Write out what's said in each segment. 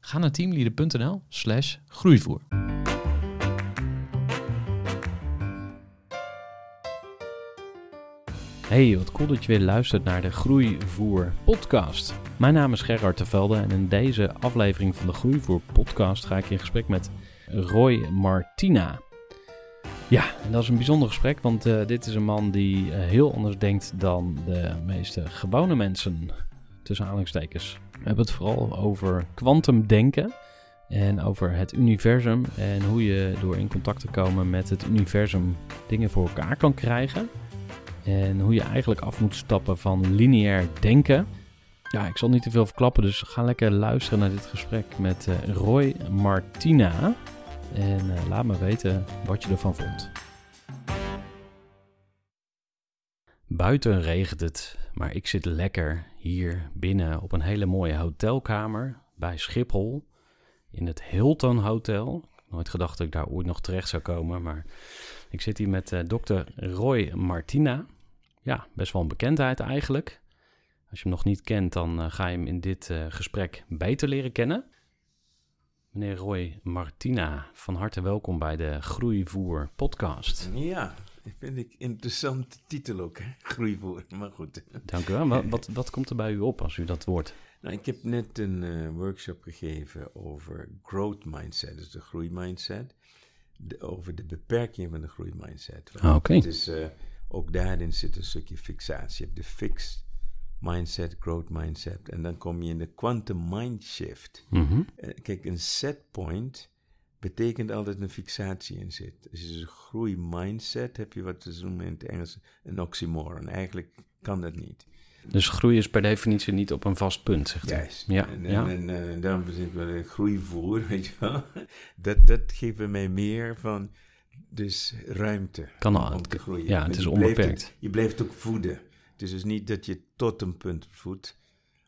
Ga naar teamleader.nl slash groeivoer. Hey, wat cool dat je weer luistert naar de Groeivoer podcast. Mijn naam is Gerard Tevelde en in deze aflevering van de Groeivoer podcast ga ik in gesprek met Roy Martina. Ja, en dat is een bijzonder gesprek, want uh, dit is een man die uh, heel anders denkt dan de meeste gewone mensen, tussen aanhalingstekens. We hebben het vooral over kwantumdenken en over het universum en hoe je door in contact te komen met het universum dingen voor elkaar kan krijgen. En hoe je eigenlijk af moet stappen van lineair denken. Ja, ik zal niet te veel verklappen, dus ga lekker luisteren naar dit gesprek met uh, Roy Martina. En uh, laat me weten wat je ervan vond. Buiten regent het, maar ik zit lekker hier binnen op een hele mooie hotelkamer bij Schiphol. In het Hilton Hotel. Nooit gedacht dat ik daar ooit nog terecht zou komen, maar ik zit hier met uh, dokter Roy Martina. Ja, best wel een bekendheid eigenlijk. Als je hem nog niet kent, dan uh, ga je hem in dit uh, gesprek beter leren kennen. Meneer Roy Martina, van harte welkom bij de Groeivoer podcast. Ja, vind ik een interessante titel ook, hè? Groeivoer, maar goed. Dank u wel. Wat, wat, wat, komt er bij u op als u dat woord? Nou, ik heb net een uh, workshop gegeven over growth mindset, dus de groeimindset. De, over de beperking van de groeimindset. Ah, Oké. Okay. Is, uh, ook daarin zit een stukje fixatie. Je hebt de fixed mindset, growth mindset. En dan kom je in de quantum mind shift. Mm -hmm. uh, kijk, een set point betekent altijd een fixatie in zit. Dus een groei mindset heb je wat ze noemen in het Engels een oxymoron. Eigenlijk kan dat niet. Dus groei is per definitie niet op een vast punt, zegt Juist. u. Ja, en, ja. en, en uh, daarom ik wel een groeivoer, weet je wel. Dat, dat geeft mij meer van, dus ruimte kan om, om te groeien. Ja, het is je onbeperkt. Het, je blijft ook voeden. Het is dus niet dat je tot een punt voedt,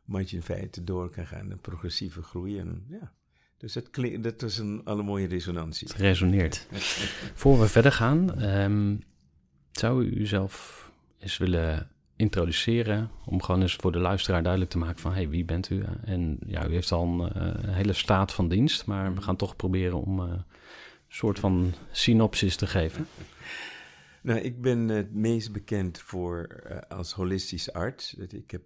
maar dat je in feite door kan gaan. Een progressieve groei. En, ja. Dus dat, klinkt, dat is een alle mooie resonantie. Het resoneert. Voor we verder gaan, um, zou u uzelf eens willen introduceren, om gewoon eens voor de luisteraar duidelijk te maken van, hey, wie bent u? En ja, u heeft al een, uh, een hele staat van dienst, maar we gaan toch proberen om uh, een soort van synopsis te geven. Nou, ik ben het meest bekend voor uh, als holistisch arts. Ik heb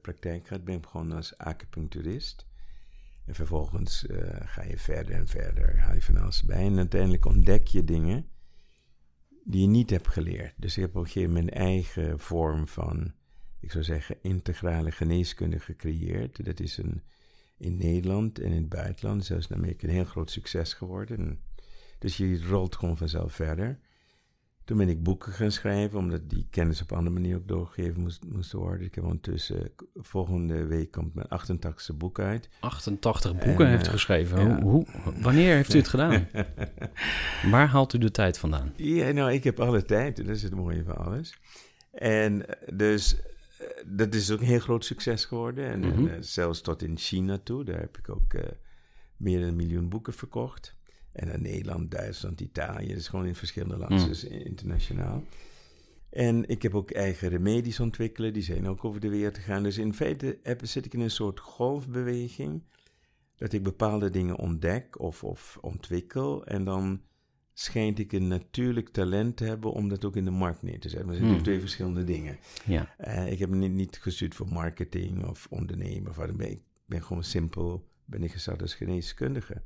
praktijk gehad, ben begonnen als acupuncturist. En vervolgens uh, ga je verder en verder, haal je van alles bij. En uiteindelijk ontdek je dingen die je niet hebt geleerd. Dus ik heb op een gegeven moment mijn eigen vorm van, ik zou zeggen, integrale geneeskunde gecreëerd. Dat is een, in Nederland en in het buitenland, zelfs in Amerika, een heel groot succes geworden. En dus je rolt gewoon vanzelf verder. Toen ben ik boeken gaan schrijven, omdat die kennis op een andere manier ook doorgegeven moest, moest worden. Ik heb ondertussen, volgende week komt mijn 88ste boek uit. 88 boeken en, heeft u geschreven? Ja. Hoe, wanneer heeft u het gedaan? Waar haalt u de tijd vandaan? Ja, nou, ik heb alle tijd. Dat is het mooie van alles. En dus, dat is ook een heel groot succes geworden. En, Mhm. mm -hmm. en zelfs tot in China toe. Daar heb ik ook uh, meer dan een miljoen boeken verkocht. En dan Nederland, Duitsland, Italië. Dus gewoon in verschillende landen, mm. dus internationaal. En ik heb ook eigen remedies ontwikkelen. Die zijn ook over de wereld gegaan. Dus in feite heb, zit ik in een soort golfbeweging. Dat ik bepaalde dingen ontdek of, of ontwikkel. En dan schijnt ik een natuurlijk talent te hebben om dat ook in de markt neer te zetten. Maar het zijn mm. twee verschillende dingen. Ja. Uh, ik heb niet, niet gestuurd voor marketing of ondernemen. Of wat. Ik ben gewoon simpel ben ik gestart als geneeskundige.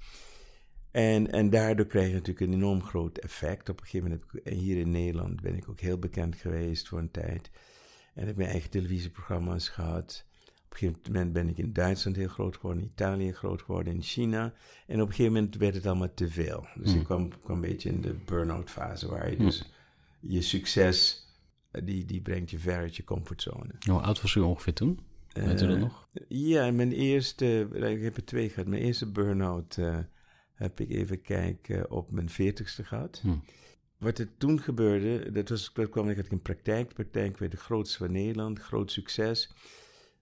En, en daardoor krijg je natuurlijk een enorm groot effect. Op een gegeven moment, heb ik, hier in Nederland ben ik ook heel bekend geweest voor een tijd. En heb mijn eigen televisieprogramma's gehad. Op een gegeven moment ben ik in Duitsland heel groot geworden, in Italië groot geworden, in China. En op een gegeven moment werd het allemaal te veel. Dus Hmm. ik kwam, kwam een beetje in de burn-out fase, waar je Hmm. dus je succes, eh, die, die brengt je ver uit je comfortzone. Hoe oud was u ongeveer toen? Weet u dat Eh, nog? Ja, mijn eerste, ik heb er twee gehad. Mijn eerste burn-out eh, heb ik even kijken op mijn veertigste gehad. Hm. Wat er toen gebeurde, dat, was, dat kwam ik in praktijk. De praktijk werd de grootste van Nederland, groot succes.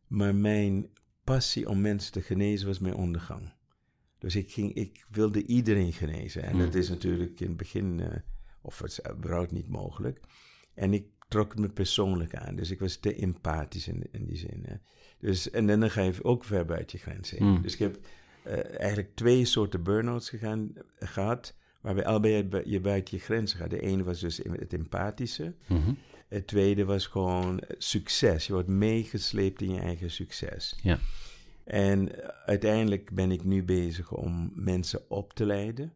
Maar mijn passie om mensen te genezen was mijn ondergang. Dus ik, ging, ik wilde iedereen genezen. En Hm. dat is natuurlijk in het begin, eh, of het is überhaupt niet mogelijk. En ik trok het me persoonlijk aan. Dus ik was te empathisch in, in die zin. hè. Dus, en dan ga je ook ver buiten je grens heen. Mm. Dus ik heb eigenlijk twee soorten burn-outs gegaan, gehad, waarbij allebei je buiten je grenzen gaat. De ene was dus het empathische. Mhm. Het tweede was gewoon succes. Je wordt meegesleept in je eigen succes. Ja. En eh, uiteindelijk ben ik nu bezig om mensen op te leiden.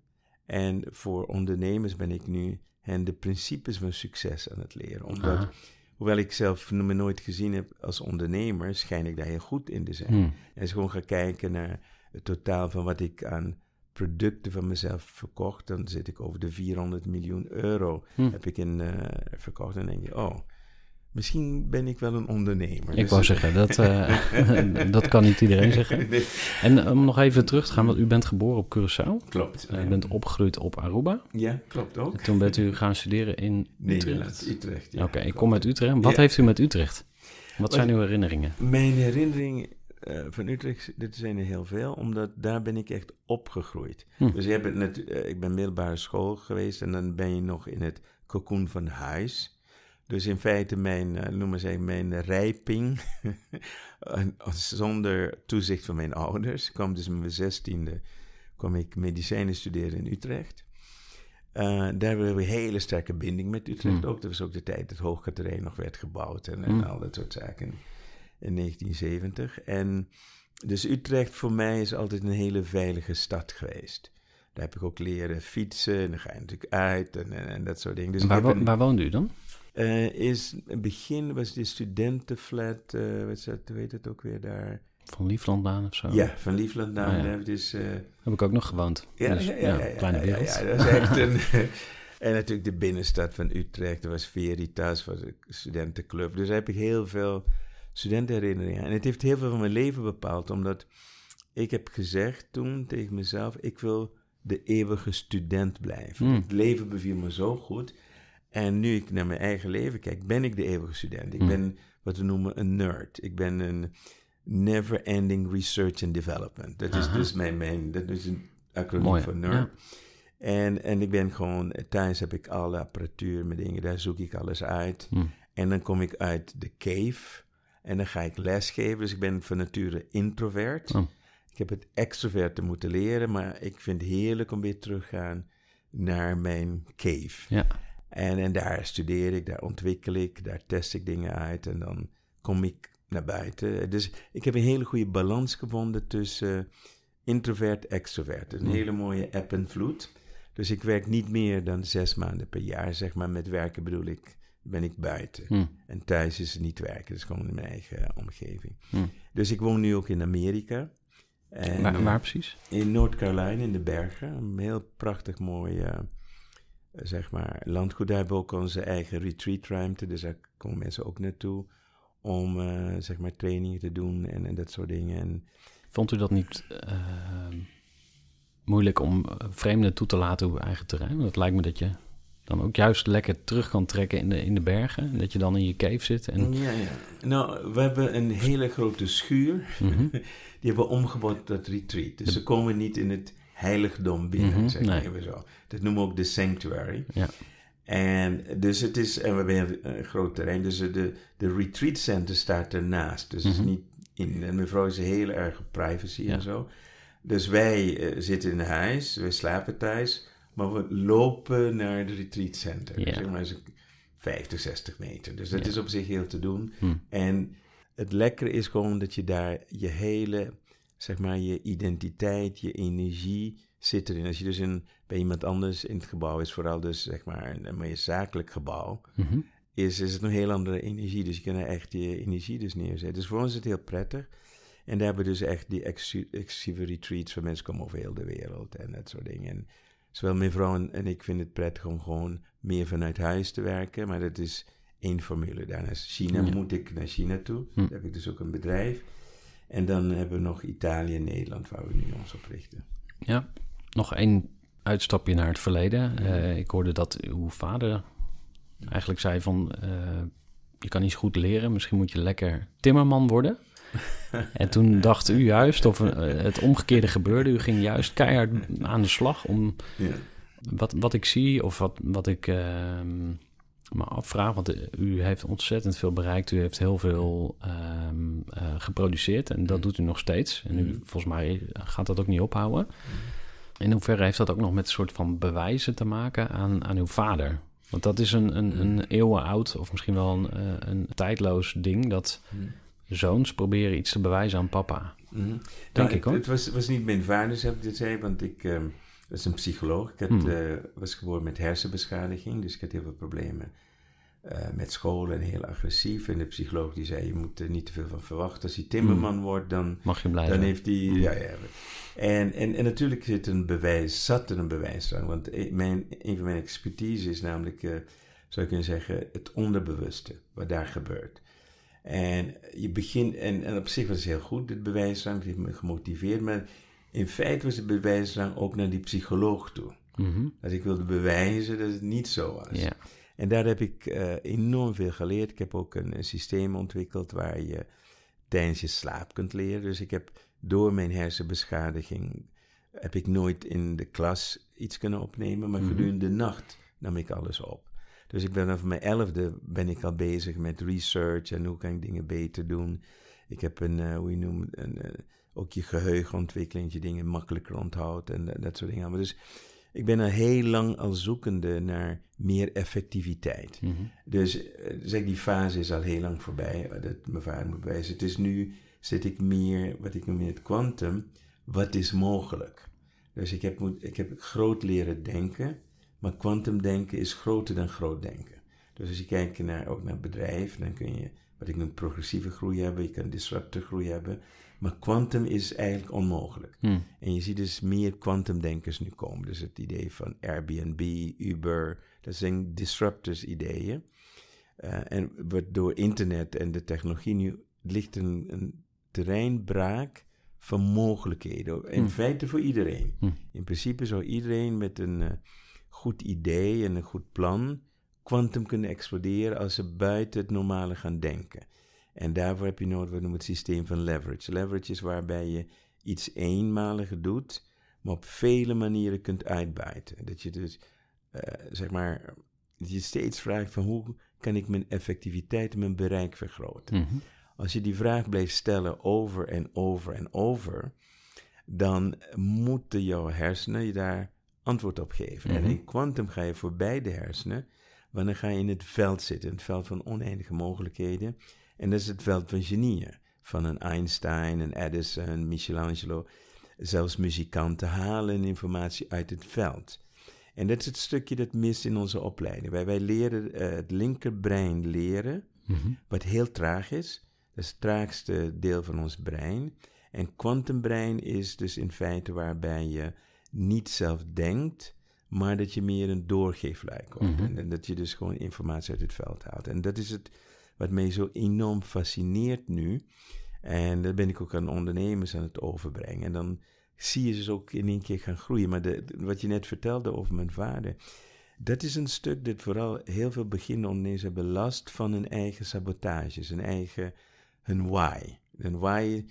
En voor ondernemers ben ik nu hen de principes van succes aan het leren. Omdat, hoewel ik zelf me nooit gezien heb als ondernemer, schijn ik daar heel goed in te zijn. Hm. En ik gewoon ga kijken naar het totaal van wat ik aan producten van mezelf verkocht, dan zit ik over de 400 miljoen euro Hm. heb ik in eh, verkocht. En dan denk je, oh, misschien ben ik wel een ondernemer. Ik Dus- wou zeggen, dat, eh, dat kan niet iedereen zeggen. Nee, En om nog even terug te gaan, want u bent geboren op Curaçao. klopt. Eh, u bent opgegroeid op Aruba. Ja, klopt ook. En toen bent u gaan studeren in Nederland, Utrecht. Utrecht. ja, Oké, ik kom uit Utrecht. Wat Ja. heeft u met Utrecht? Wat zijn uw herinneringen? Mijn herinnering eh, van Utrecht, dit zijn er heel veel, omdat daar ben ik echt opgegroeid. Hm. Dus je hebt het net, eh, ik ben middelbare school geweest en dan ben je nog in het cocoon van huis. Dus in feite mijn, eh, noem maar zeggen, mijn rijping, zonder toezicht van mijn ouders, Ik kwam dus met mijn zestiende, kwam ik medicijnen studeren in Utrecht. Daar hebben we een hele sterke binding met Utrecht Hmm. ook. Dat was ook de tijd dat Hoogkaterijn nog werd gebouwd en, en Hmm. al dat soort zaken in 1970. En dus Utrecht voor mij is altijd een hele veilige stad geweest. Daar heb ik ook leren fietsen en dan ga je natuurlijk uit en, en, en dat soort dingen. Dus waar, wo- een- waar woonde u dan? eh, is, in het begin was de studentenflat, eh, wat dat, hoe heet het ook weer daar? Van Lieflandbaan of zo? Ja, van Liefland naar Oh, ja. Dus, eh, Heb ik ook nog gewoond. ja, Dus, ja, ja, ja, ja, kleine wereld. ja, dat is echt een... en natuurlijk de binnenstad van Utrecht, er was Veritas, was een studentenclub. Dus daar heb ik heel veel studentenherinneringen. En het heeft heel veel van mijn leven bepaald, omdat ik heb gezegd toen tegen mezelf, ik wil de eeuwige student blijven. Hmm. Het leven beviel me zo goed. En nu ik naar mijn eigen leven kijk, ben ik de eeuwige student. Ik Hmm. ben wat we noemen een nerd. Ik ben een never-ending research and development. Dat is Aha. dus mijn, mijn dat is een acroniem Mooi, voor nerd. ja. En, en ik ben gewoon, thuis heb ik alle apparatuur, mijn dingen, daar zoek ik alles uit. Hm. En dan kom ik uit de cave en dan ga ik lesgeven. Dus ik ben van nature introvert. Oh. Ik heb het extroverte moeten leren, maar ik vind het heerlijk om weer terug te gaan naar mijn cave. Ja. En, en daar studeer ik, daar ontwikkel ik, daar test ik dingen uit en dan kom ik naar buiten. Dus ik heb een hele goede balans gevonden tussen introvert extrovert. Een Hmm. hele mooie eb en vloed. Dus ik werk niet meer dan zes maanden per jaar, zeg maar. Met werken bedoel ik, ben ik buiten. Hm. En thuis is het niet werken, dat is gewoon in mijn eigen omgeving. Hm. Dus ik woon nu ook in Amerika. En, Waar, eh, waar precies? in North Carolina, in de bergen. Een heel prachtig mooi, eh, zeg maar, landgoed. Daar hebben we ook onze eigen retreatruimte. Dus daar komen mensen ook naartoe om, eh, zeg maar, trainingen te doen en, en dat soort dingen. En Vond u dat niet eh, moeilijk om eh, vreemden toe te laten op uw eigen terrein? Want het lijkt me dat je dan ook juist lekker terug kan trekken in de, in de bergen. En dat je dan in je cave zit. En, Ja, ja. Nou, we hebben een hele grote schuur. Mhm. Die hebben we omgebouwd tot retreat. Dus ze komen niet in het heiligdom binnen, Mhm, zeg maar nee. even zo. Dat noemen we ook de sanctuary. Ja. En dus het is, en we hebben een, een groot terrein, dus de, de retreat center staat ernaast. Dus het is Mhm. niet in, en mevrouw is heel erg op privacy Ja. en zo. Dus wij eh, zitten in huis, we slapen thuis, maar we lopen naar de retreat center. Ja. Zeg maar zo'n 50, 60 meter. Dus dat Ja. is op zich heel te doen. Hm. En het lekkere is gewoon dat je daar je hele, zeg maar, je identiteit, je energie zit erin. Als je dus in, bij iemand anders in het gebouw is, vooral dus zeg maar een, een meer zakelijk gebouw, Mhm. is, is het een heel andere energie. Dus je kan er echt je energie dus neerzetten. Dus voor ons is het heel prettig. En daar hebben we dus echt die exclusieve retreats waar mensen komen over heel de wereld en dat soort dingen. En zowel mijn vrouw en, ik vinden het prettig om gewoon meer vanuit huis te werken, maar dat is één formule. Daarna is China, Ja. moet ik naar China toe. Hm. Daar heb ik dus ook een bedrijf. En dan hebben we nog Italië en Nederland waar we nu ons op richten. Ja, nog één uitstapje naar het verleden. Eh, ik hoorde dat uw vader eigenlijk zei van... eh, je kan niet zo goed leren, misschien moet je lekker timmerman worden. en toen dacht u juist, of eh, het omgekeerde gebeurde... u ging juist keihard aan de slag om Ja. wat, wat ik zie... of wat, wat ik ehm, me afvraag... want eh, u heeft ontzettend veel bereikt. U heeft heel veel ehm, eh, geproduceerd en dat doet u nog steeds. En u, volgens mij gaat dat ook niet ophouden. In hoeverre heeft dat ook nog met een soort van bewijzen te maken aan, aan uw vader? Want dat is een, een, een eeuwenoud of misschien wel een, een tijdloos ding... dat zoons proberen iets te bewijzen aan papa. Mhm. Denk Nou, ik, het, hoor. Het was, was niet mijn vader die dit zei, want ik ehm, was een psycholoog. Ik had, Hmm. eh, was geboren met hersenbeschadiging, dus ik had heel veel problemen eh, met school en heel agressief. En de psycholoog die zei, je moet er niet te veel van verwachten. Als hij timmerman wordt, dan, Mag je dan heeft hij... Ja, ja. En, en, en natuurlijk zit een bewijs, zat er een bewijs aan. Want e- mijn, een van mijn expertise is namelijk, eh, zou je kunnen zeggen, het onderbewuste, wat daar gebeurt. En je begint, en, en op zich was het heel goed, dit bewijsdrang, het heeft me gemotiveerd, maar in feite was het bewijsdrang ook naar die psycholoog toe. Mhm. Dat ik wilde bewijzen dat het niet zo was. En daar heb ik eh, enorm veel geleerd. Ik heb ook een, een systeem ontwikkeld waar je tijdens je slaap kunt leren. Dus ik heb door mijn hersenbeschadiging, heb ik nooit in de klas iets kunnen opnemen, maar Mhm. gedurende de nacht nam ik alles op. Dus ik ben vanaf mijn elfde ben ik al bezig met research en hoe kan ik dingen beter doen. Ik heb een, eh, hoe je noemt, een, eh, ook je geheugenontwikkeling, dat je dingen makkelijker onthoudt en dat, dat soort dingen. allemaal. Dus ik ben al heel lang al zoekende naar meer effectiviteit. Mhm. Dus eh, zeg, die fase is al heel lang voorbij, dat mijn vader moet bewijzen. Het is nu, zit ik meer, wat ik noem meer het quantum, wat is mogelijk? Dus ik heb, moet, ik heb groot leren denken, maar kwantumdenken is groter dan groot denken. Dus als je kijkt naar, ook naar bedrijf, dan kun je, wat ik noem, progressieve groei hebben, je kan disruptive groei hebben, maar kwantum is eigenlijk onmogelijk. Hm. En je ziet dus meer kwantumdenkers nu komen. Dus het idee van Airbnb, Uber, dat zijn disruptors ideeën. Eh, en wat door internet en de technologie nu ligt een, een terreinbraak van mogelijkheden. In Hmm. feite voor iedereen. Hmm. In principe zou iedereen met een eh, goed idee en een goed plan kwantum kunnen exploderen als ze buiten het normale gaan denken. En daarvoor heb je nodig, we noemen het systeem van leverage. Leverage is waarbij je iets eenmaliger doet, maar op vele manieren kunt uitbuiten. Dat je dus, eh, zeg maar, dat je steeds vraagt van hoe kan ik mijn effectiviteit en mijn bereik vergroten. Mhm. Als je die vraag blijft stellen over en over en over, dan moeten jouw hersenen je daar antwoord op geven. En Mhm. in kwantum ga je voorbij de hersenen, want dan ga je in het veld zitten, het veld van oneindige mogelijkheden. En dat is het veld van genieën, van een Einstein, een Edison, Michelangelo. Zelfs muzikanten halen informatie uit het veld. En dat is het stukje dat mist in onze opleiding. Wij, wij leren eh, het linkerbrein leren, Mhm. wat heel traag is. Dat is het traagste deel van ons brein. En kwantumbrein is dus in feite waarbij je niet zelf denkt, maar dat je meer een doorgeefluik wordt. Mhm. en, en dat je dus gewoon informatie uit het veld haalt. En dat is het wat mij zo enorm fascineert nu. En dat ben ik ook aan ondernemers aan het overbrengen. En dan zie je ze ook in één keer gaan groeien. Maar de- wat je net vertelde over mijn vader, dat is een stuk dat vooral heel veel beginnende ondernemers hebben last van hun eigen sabotages, hun eigen, hun why. Hun why,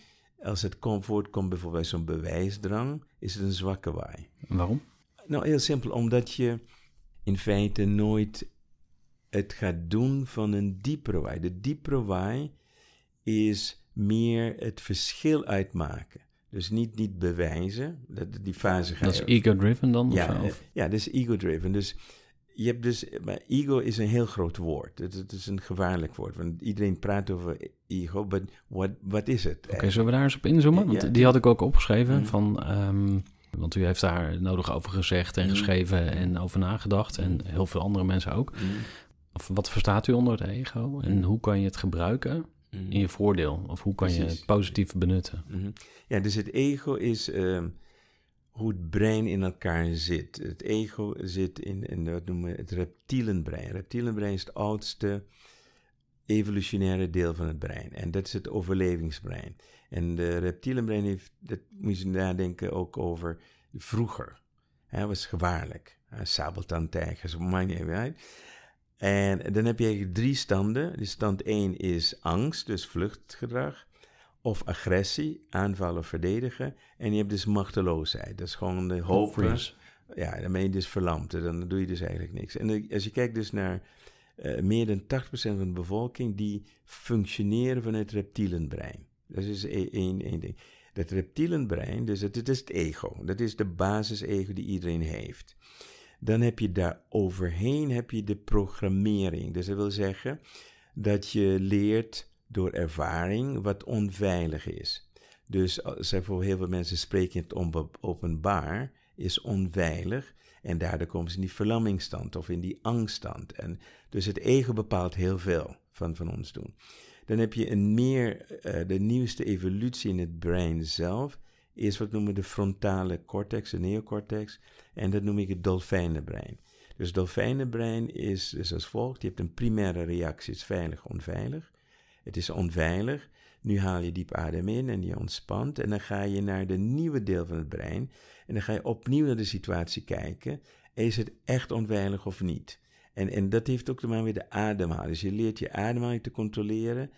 als het komt, voortkomt bijvoorbeeld bij zo'n bewijsdrang, is het een zwakke why. Waarom? Nou, heel simpel, omdat je in feite nooit het gaat doen van een diepere why. De diepere why is meer het verschil uitmaken. Dus niet, niet bewijzen, dat, die fase ga Dat is ego-driven dan? ja, of- ja, dat is ego-driven. Dus je hebt dus, maar ego is een heel groot woord. Het, het is een gevaarlijk woord, want iedereen praat over ego, maar wat, is het? Oké, zullen we daar eens op inzoomen? Want Ja. die had ik ook opgeschreven. Mhm. Van, ehm, Want u heeft daar nodig over gezegd en Mhm. geschreven en over nagedacht. En heel veel andere mensen ook. Mhm. Of wat verstaat u onder het ego? En hoe kan je het gebruiken Mhm. in je voordeel? Of hoe kan je het positief benutten? Mhm. Ja, dus het ego is ehm, hoe het brein in elkaar zit. Het ego zit in, in wat noemen we het reptielenbrein. Het reptielenbrein is het oudste evolutionaire deel van het brein. En dat is het overlevingsbrein. En de reptielenbrein heeft, dat moet je nadenken ook over vroeger. Hij was gevaarlijk. Sabeltandtijgers, maakt niet uit. En dan heb je eigenlijk drie standen. De stand 1 is angst, dus vluchtgedrag. Of agressie, aanvallen of verdedigen. En je hebt dus machteloosheid. Dat is gewoon de. Freeze. Ja, dan ben je dus verlamd. Dan doe je dus eigenlijk niks. En als je kijkt dus naar eh, meer dan 80% van de bevolking... die functioneren vanuit het reptielenbrein. Dat is e- één, één ding. Dat reptielenbrein, dus het, het is het ego. Dat is de basis-ego die iedereen heeft. Dan heb je daar overheen heb je de programmering. Dus dat wil zeggen dat je leert door ervaring wat onveilig is. Dus er voor heel veel mensen spreken het openbaar is onveilig. En daardoor komen ze in die verlammingstand of in die angststand. En dus het ego bepaalt heel veel van, van ons doen. Dan heb je een meer, eh, de nieuwste evolutie in het brein zelf, is wat noemen de frontale cortex, de neocortex. En dat noem ik het dolfijnenbrein. Dus dolfijnenbrein is dus als volgt. Je hebt een primaire reactie, is veilig, onveilig. Het is onveilig. Nu haal je diep adem in en je ontspant. En dan ga je naar de nieuwe deel van het brein. En dan ga je opnieuw naar de situatie kijken. Is het echt onveilig of niet? En, en dat heeft ook te maken met de ademhaling. Dus je leert je ademhaling te controleren.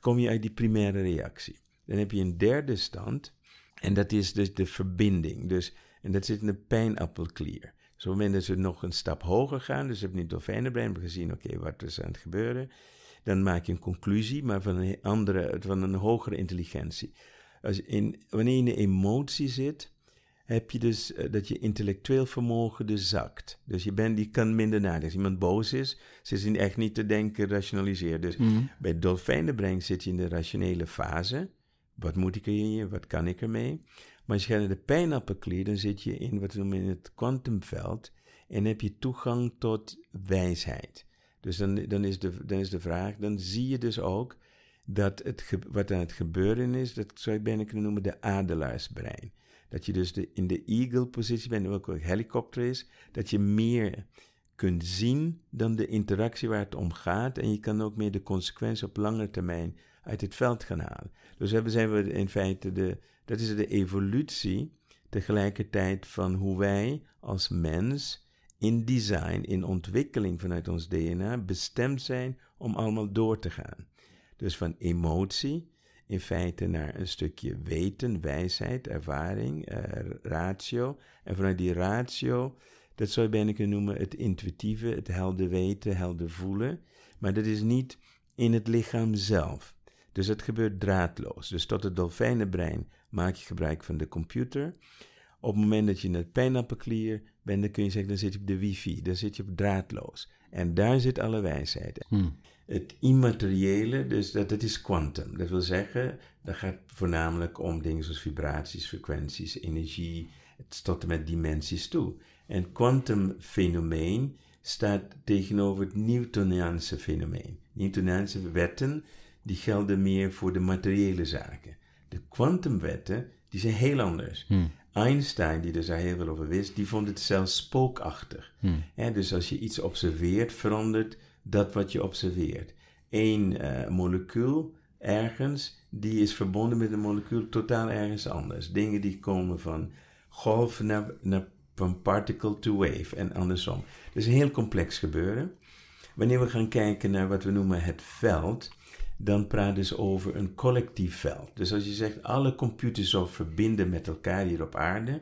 Kom je uit die primaire reactie. Dan heb je een derde stand. En dat is dus de verbinding. Dus, en dat zit in de pijnappelklier. Dus op het moment dat we nog een stap hoger gaan, dus we hebben nu het hebben gezien, oké, wat is aan het gebeuren, dan maak je een conclusie, maar van een andere, van een hogere intelligentie. Als in, wanneer je in de emotie zit, heb je dus eh, dat je intellectueel vermogen dus zakt. Dus je, bent, die kan minder nadenken. Als iemand boos is, ze is echt niet te denken, rationaliseren. Dus bij het dolfijnenbrein zit je in de rationele fase. Wat moet ik er Wat kan ik ermee? Maar als je gaat naar de pijnappelklier, dan zit je in wat we noemen in het kwantumveld. En heb je toegang tot wijsheid. Dus dan, dan, is de, dan is de vraag, dan zie je dus ook dat het, wat aan het gebeuren is, dat zou je bijna kunnen noemen de adelaarsbrein. Dat je dus de, in de eagle-positie bent, ook een helikopter is, dat je meer kunt zien dan de interactie waar het om gaat. En je kan ook meer de consequentie op lange termijn uit het veld gaan halen. Dus hebben, zijn we in feite de, dat is de evolutie tegelijkertijd van hoe wij als mens in design, in ontwikkeling vanuit ons DNA bestemd zijn om allemaal door te gaan. Dus van emotie in feite naar een stukje weten, wijsheid, ervaring, eh, ratio. En vanuit die ratio, dat zou je bijna kunnen noemen het intuïtieve, het helder weten, helder voelen. Maar dat is niet in het lichaam zelf. Dus het gebeurt draadloos. Dus tot het dolfijnenbrein maak je gebruik van de computer. Op het moment dat je in het pijnappelklier bent, dan kun je zeggen, dan zit je op de wifi, dan zit je op draadloos. En daar zit alle wijsheid. Hmm. Het immateriële, dus dat, dat is kwantum. Dat wil zeggen, dat gaat voornamelijk om dingen zoals vibraties, frequenties, energie, het tot en met dimensies toe. En kwantumfenomeen staat tegenover het Newtoniaanse fenomeen. Newtoniaanse wetten, die gelden meer voor de materiële zaken. De kwantumwetten, die zijn heel anders. Einstein, die er daar heel veel over wist, die vond het zelfs spookachtig. Hè, dus als je iets observeert, verandert dat wat je observeert. Eén eh, molecuul ergens, die is verbonden met een molecuul totaal ergens anders. Dingen die komen van golf naar, naar van particle to wave en andersom. Dat is een heel complex gebeuren. Wanneer we gaan kijken naar wat we noemen het veld, dan praten ze over een collectief veld. Dus als je zegt alle computers zo verbinden met elkaar hier op aarde,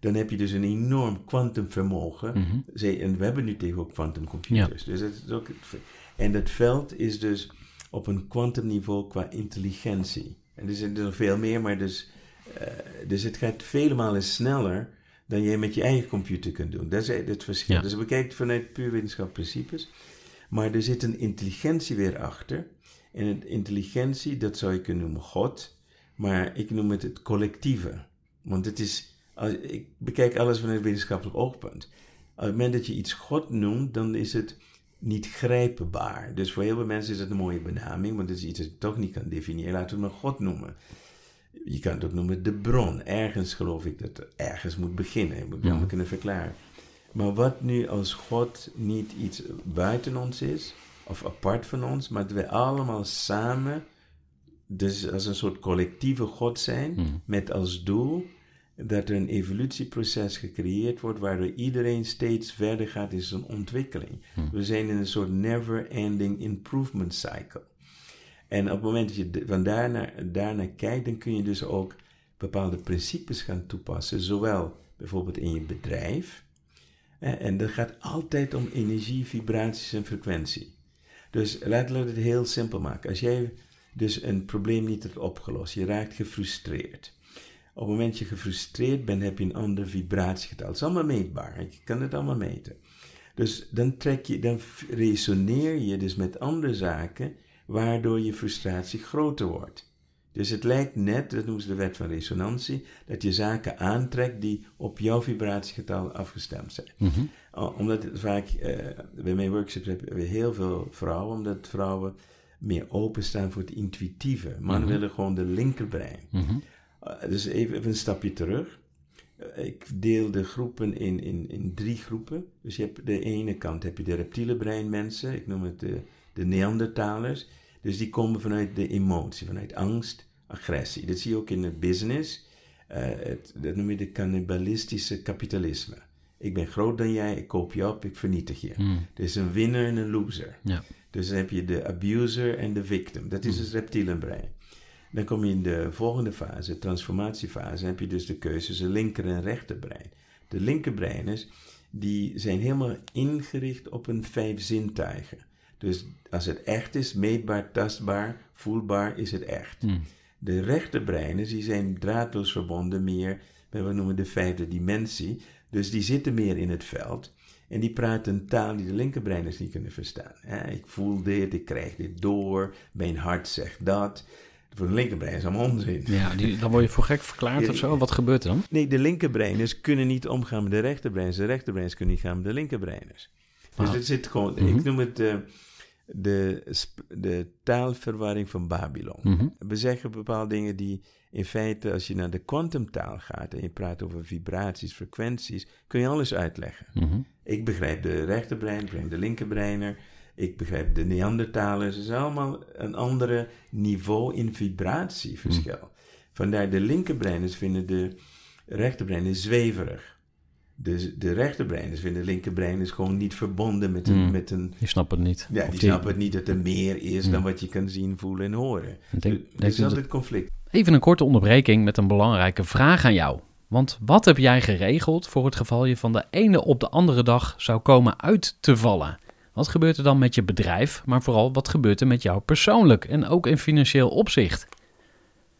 dan heb je dus een enorm kwantumvermogen. Ze- En we hebben nu tegen ook kwantumcomputers. Dus het is ook, en dat veld is dus op een kwantumniveau qua intelligentie. En er zijn er nog veel meer, maar dus, eh, dus het gaat vele malen sneller dan jij met je eigen computer kunt doen. Dat is het verschil. Ja. Dus we kijken vanuit puur wetenschappelijke principes. Maar er zit een intelligentie weer achter. En een intelligentie, dat zou je kunnen noemen God. Maar ik noem het het collectieve. Want het is als, ik bekijk alles vanuit wetenschappelijk oogpunt. Op het moment dat je iets God noemt, dan is het niet grijpbaar. Dus voor heel veel mensen is het een mooie benaming, want het is iets dat je toch niet kan definiëren. Laten we het maar God noemen. Je kan het ook noemen de bron. Ergens geloof ik dat het ergens moet beginnen. Je moet het kunnen verklaren. Maar wat nu als God niet iets buiten ons is, of apart van ons, maar dat wij allemaal samen, dus als een soort collectieve God zijn, Hmm. met als doel dat er een evolutieproces gecreëerd wordt, waardoor iedereen steeds verder gaat in zijn ontwikkeling. We zijn in een soort never-ending improvement cycle. En op het moment dat je van daarnaar, daarnaar kijkt, dan kun je dus ook bepaalde principes gaan toepassen, zowel bijvoorbeeld in je bedrijf. En dat gaat altijd om energie, vibraties en frequentie. Dus laten we het heel simpel maken. Als jij dus een probleem niet hebt opgelost, je raakt gefrustreerd. Op het moment dat je gefrustreerd bent, heb je een ander vibratiegetal. Het is allemaal meetbaar. Je kan het allemaal meten. Dus dan, trek je, dan resoneer je dus met andere zaken, waardoor je frustratie groter wordt. Dus het lijkt net, dat noemen ze de wet van resonantie, dat je zaken aantrekt die op jouw vibratiegetal afgestemd zijn. Mhm. Omdat het vaak, eh, bij mijn workshops hebben we heel veel vrouwen, omdat vrouwen meer openstaan voor het intuïtieve. Mannen willen gewoon de linkerbrein. Mhm. Uh, dus even, even een stapje terug. Uh, ik deel de groepen in, in, in drie groepen. Dus je hebt de ene kant heb je de reptiele breinmensen, ik noem het de, de Neandertalers. Dus die komen vanuit de emotie, vanuit angst, agressie. Dat zie je ook in het business. Uh, het, dat noem je de cannibalistische kapitalisme. Ik ben groot dan jij, ik koop je op, ik vernietig je. Hmm. Er is een winner en een loser. Ja. Dus dan heb je de abuser en de victim. Dat is Hmm. het reptiele brein. Dan kom je in de volgende fase, transformatiefase, heb je dus de keuze tussen linker en rechterbrein. De linkerbreiners, die zijn helemaal ingericht op een vijf zintuigen. Dus als het echt is, meetbaar, tastbaar, voelbaar, is het echt. Hmm. De rechterbreiners, die zijn draadloos verbonden meer met wat we noemen de vijfde dimensie. Dus die zitten meer in het veld. En die praten een taal die de linkerbreiners niet kunnen verstaan. Hè, ik voel dit, ik krijg dit door, mijn hart zegt dat. Voor de linkerbrein is allemaal onzin. Ja, die, dan word je voor gek verklaard of zo. Wat gebeurt er dan? Nee, de linkerbreiners kunnen niet omgaan met de rechterbreiners. De rechterbreiners kunnen niet gaan met de linkerbreiners. Dus Ah. het zit gewoon, Mhm. ik noem het eh, de, de taalverwarring van Babylon. Mhm. We zeggen bepaalde dingen die in feite, als je naar de kwantumtaal gaat en je praat over vibraties, frequenties, kun je alles uitleggen. Mhm. Ik begrijp de rechterbrein, ik begrijp de linkerbreiner, ik begrijp de Neandertalers. Het is allemaal een andere niveau in vibratieverschil. Vandaar de linkerbreiners vinden de rechterbreiners zweverig. Dus de rechterbreiners vinden de linkerbreiners gewoon niet verbonden met een... Mm. Met een Die snappen het niet. ja, Of die die- snappen het niet dat er meer is dan wat je kan zien, voelen en horen. Ik denk- Er denk is dat altijd conflict. Even een korte onderbreking met een belangrijke vraag aan jou. Want wat heb jij geregeld voor het geval je van de ene op de andere dag zou komen uit te vallen? Wat gebeurt er dan met je bedrijf, maar vooral wat gebeurt er met jou persoonlijk en ook in financieel opzicht?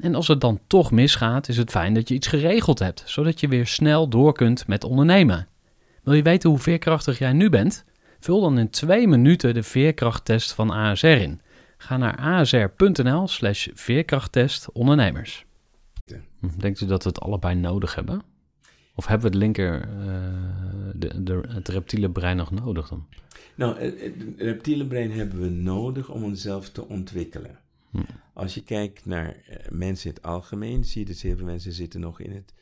En als het dan toch misgaat, is het fijn dat je iets geregeld hebt, zodat je weer snel door kunt met ondernemen. Wil je weten hoe veerkrachtig jij nu bent? Vul dan in twee minuten de veerkrachttest van ASR in. Ga naar asr.nl slash veerkrachttest ondernemers. Hm, Denkt u dat we het allebei nodig hebben? Of hebben we het linker, eh, de, de, het reptiele brein nog nodig dan? Nou, het reptiele brein hebben we nodig om onszelf te ontwikkelen. Hm. Als je kijkt naar eh, mensen in het algemeen, zie je dat heel veel mensen zitten nog in het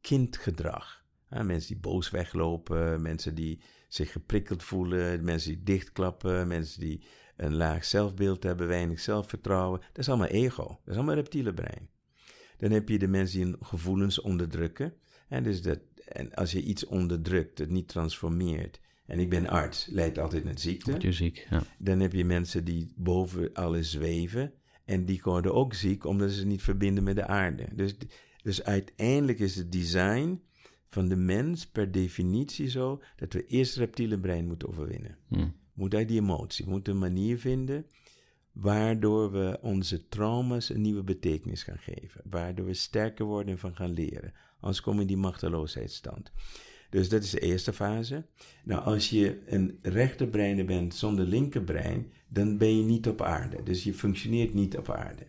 kindgedrag. Ja, mensen die boos weglopen, mensen die zich geprikkeld voelen, mensen die dichtklappen, mensen die een laag zelfbeeld hebben, weinig zelfvertrouwen. Dat is allemaal ego, dat is allemaal reptiele brein. Dan heb je de mensen die hun gevoelens onderdrukken. En, dus dat, en als je iets onderdrukt, het niet transformeert. En ik ben arts, leidt altijd naar ziekte. Word je ziek? Ja. Dan heb je mensen die boven alles zweven. En die worden ook ziek omdat ze zich niet verbinden met de aarde. Dus, dus uiteindelijk is het design van de mens per definitie zo dat we eerst het reptiele brein moeten overwinnen. Hm. Moet uit die emotie, we moeten een manier vinden waardoor we onze trauma's een nieuwe betekenis gaan geven. Waardoor we sterker worden en van gaan leren. Anders komen we in die machteloosheidstand. Dus dat is de eerste fase. Nou, als je een rechterbreiner bent zonder linkerbrein, dan ben je niet op aarde. Dus je functioneert niet op aarde.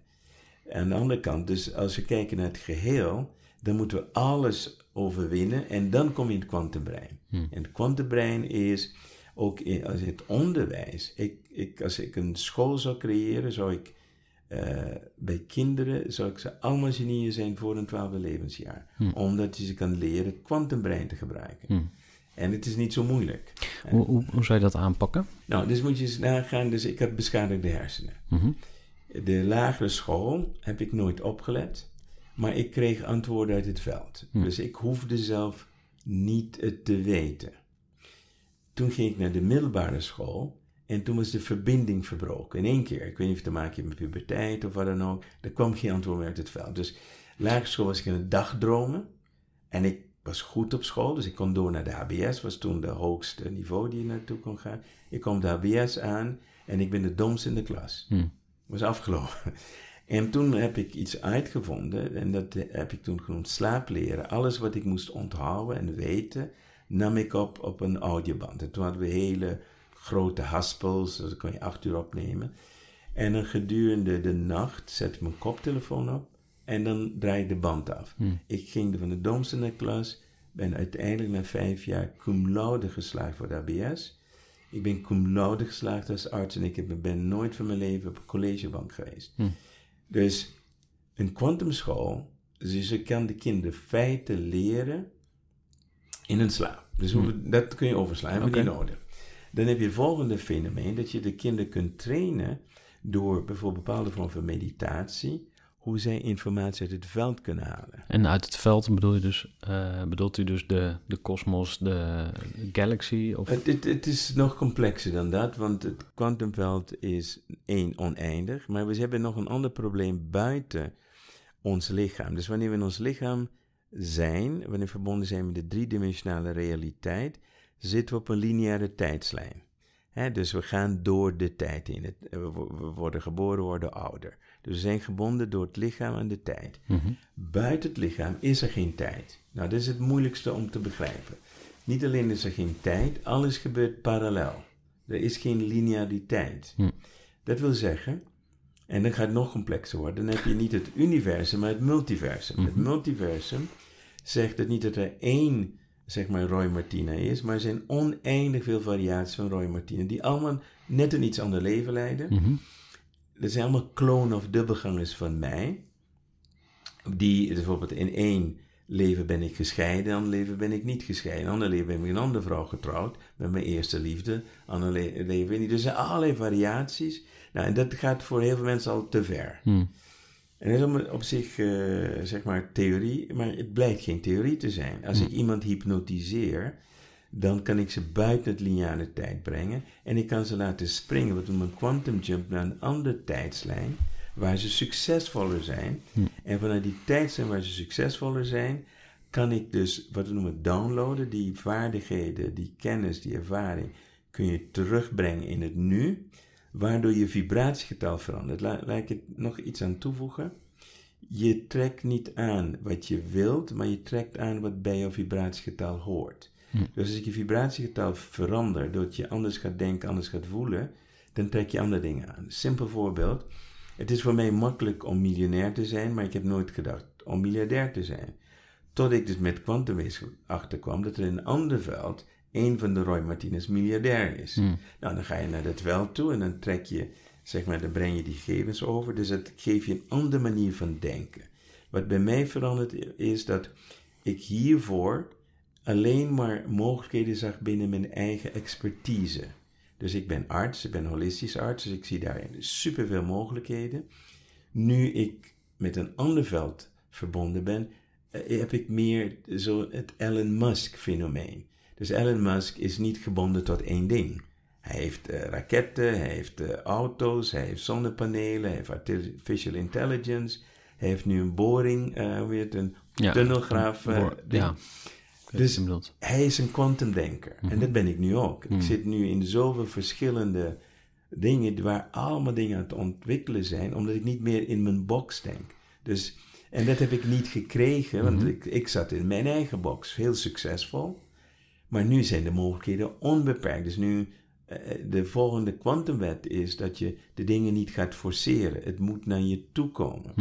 Aan de andere kant, dus als we kijken naar het geheel, dan moeten we alles overwinnen en dan kom je in het kwantumbrein. En het kwantumbrein is ook in, als het onderwijs. Ik, ik, als ik een school zou creëren, zou ik eh, bij kinderen, zou ik ze allemaal genieën zijn voor een twaalfde levensjaar. Omdat je ze kan leren het kwantumbrein te gebruiken. En het is niet zo moeilijk. Hoe, hoe, hoe zou je dat aanpakken? Nou, dus moet je eens nagaan. Dus ik heb beschadigde hersenen. Mhm. De lagere school heb ik nooit opgelet. Maar ik kreeg antwoorden uit het veld. Dus ik hoefde zelf niet het te weten. Toen ging ik naar de middelbare school. En toen was de verbinding verbroken. In één keer. Ik weet niet of het te maken heeft met puberteit of wat dan ook. Er kwam geen antwoord meer uit het veld. Dus lagere school was ik in het dagdromen. En ik was goed op school. Dus ik kon door naar de HBS. Was toen de hoogste niveau die je naartoe kon gaan. Ik kwam de HBS aan. En ik ben de domste in de klas. Hm. Was afgelopen. En toen heb ik iets uitgevonden. En dat heb ik toen genoemd slaapleren. Alles wat ik moest onthouden en weten. nam ik op op een audioband. En toen hadden we hele grote haspels. Dus dat kon je acht uur opnemen. En dan gedurende de nacht zet ik mijn koptelefoon op. En dan draai ik de band af. Ik ging van de domste naar de klas. Ben uiteindelijk na vijf jaar cum laude geslaagd voor de HBS. Ik ben cum laude geslaagd als arts. En ik ben nooit van mijn leven op een collegebank geweest. Dus een kwantumschool, dus je kan de kinderen feiten leren in een slaap. Dus hoe- dat kun je overslaan, hebben niet nodig. Dan heb je het volgende fenomeen, dat je de kinderen kunt trainen door bijvoorbeeld bepaalde vorm van meditatie, hoe zij informatie uit het veld kunnen halen. En uit het veld bedoel je dus, eh, bedoelt u dus de de kosmos, de, galaxy? Of, Het, het, het is nog complexer dan dat, want het kwantumveld is één oneindig, maar we hebben nog een ander probleem buiten ons lichaam. Dus wanneer we in ons lichaam zijn, wanneer we verbonden zijn met de driedimensionale realiteit, zitten we op een lineaire tijdslijn. Dus we gaan door de tijd in. Het, we, wo- we worden geboren, worden ouder. Dus we zijn gebonden door het lichaam aan de tijd. Buiten het lichaam is er geen tijd. Nou, dat is het moeilijkste om te begrijpen. Niet alleen is er geen tijd, alles gebeurt parallel. Er is geen lineariteit. Dat wil zeggen, en dan gaat het nog complexer worden, dan heb je niet het universum, maar het multiversum. Het multiversum zegt dat niet dat er één, zeg maar, Roy Martina is, maar er zijn oneindig veel variaties van Roy Martina, die allemaal net een iets ander leven leiden. Dat zijn allemaal klonen of dubbelgangers van mij, die bijvoorbeeld in één leven ben ik gescheiden, in een ander leven ben ik niet gescheiden. In een ander leven ben ik met een andere vrouw getrouwd, met mijn eerste liefde, in een ander le- leven niet. Dus er zijn allerlei variaties. Nou, en dat gaat voor heel veel mensen al te ver. En dat is om- op zich, eh, zeg maar, theorie, maar het blijkt geen theorie te zijn. Als ik iemand hypnotiseer, dan kan ik ze buiten het lineare tijd brengen en ik kan ze laten springen, wat we noemen een quantum jump, naar een andere tijdslijn, waar ze succesvoller zijn. En vanuit die tijdslijn waar ze succesvoller zijn, kan ik dus, wat we noemen downloaden, die vaardigheden, die kennis, die ervaring, kun je terugbrengen in het nu, waardoor je vibratiegetal verandert. La- laat ik het nog iets aan toevoegen. Je trekt niet aan wat je wilt, maar je trekt aan wat bij jouw vibratiegetal hoort. Dus als ik je vibratiegetal verander, doordat je anders gaat denken, anders gaat voelen, dan trek je andere dingen aan. Simpel voorbeeld. Het is voor mij makkelijk om miljonair te zijn, maar ik heb nooit gedacht om miljardair te zijn. Tot ik dus met kwantumwezen achterkwam dat er in een ander veld een van de Roy Martinez miljardair is. Nou, dan ga je naar dat veld toe en dan trek je, zeg maar, dan breng je die gegevens over. Dus dat geeft je een andere manier van denken. Wat bij mij veranderd is dat ik hiervoor alleen maar mogelijkheden zag binnen mijn eigen expertise. Dus ik ben arts, ik ben holistisch arts, dus ik zie daarin superveel mogelijkheden. Nu ik met een ander veld verbonden ben, eh, heb ik meer zo het Elon Musk fenomeen. Dus Elon Musk is niet gebonden tot één ding. Hij heeft eh, raketten, hij heeft eh, auto's, hij heeft zonnepanelen, hij heeft artificial intelligence. Hij heeft nu een boring, eh weer een Ja, tunnelgraaf. ja. Dus hij is een kwantumdenker. En dat ben ik nu ook. Ik zit nu in zoveel verschillende dingen waar allemaal dingen aan het ontwikkelen zijn, omdat ik niet meer in mijn box denk. Dus, en dat heb ik niet gekregen, want ik, ik zat in mijn eigen box, heel succesvol. Maar nu zijn de mogelijkheden onbeperkt. Dus nu, eh, de volgende kwantumwet is dat je de dingen niet gaat forceren. Het moet naar je toe komen.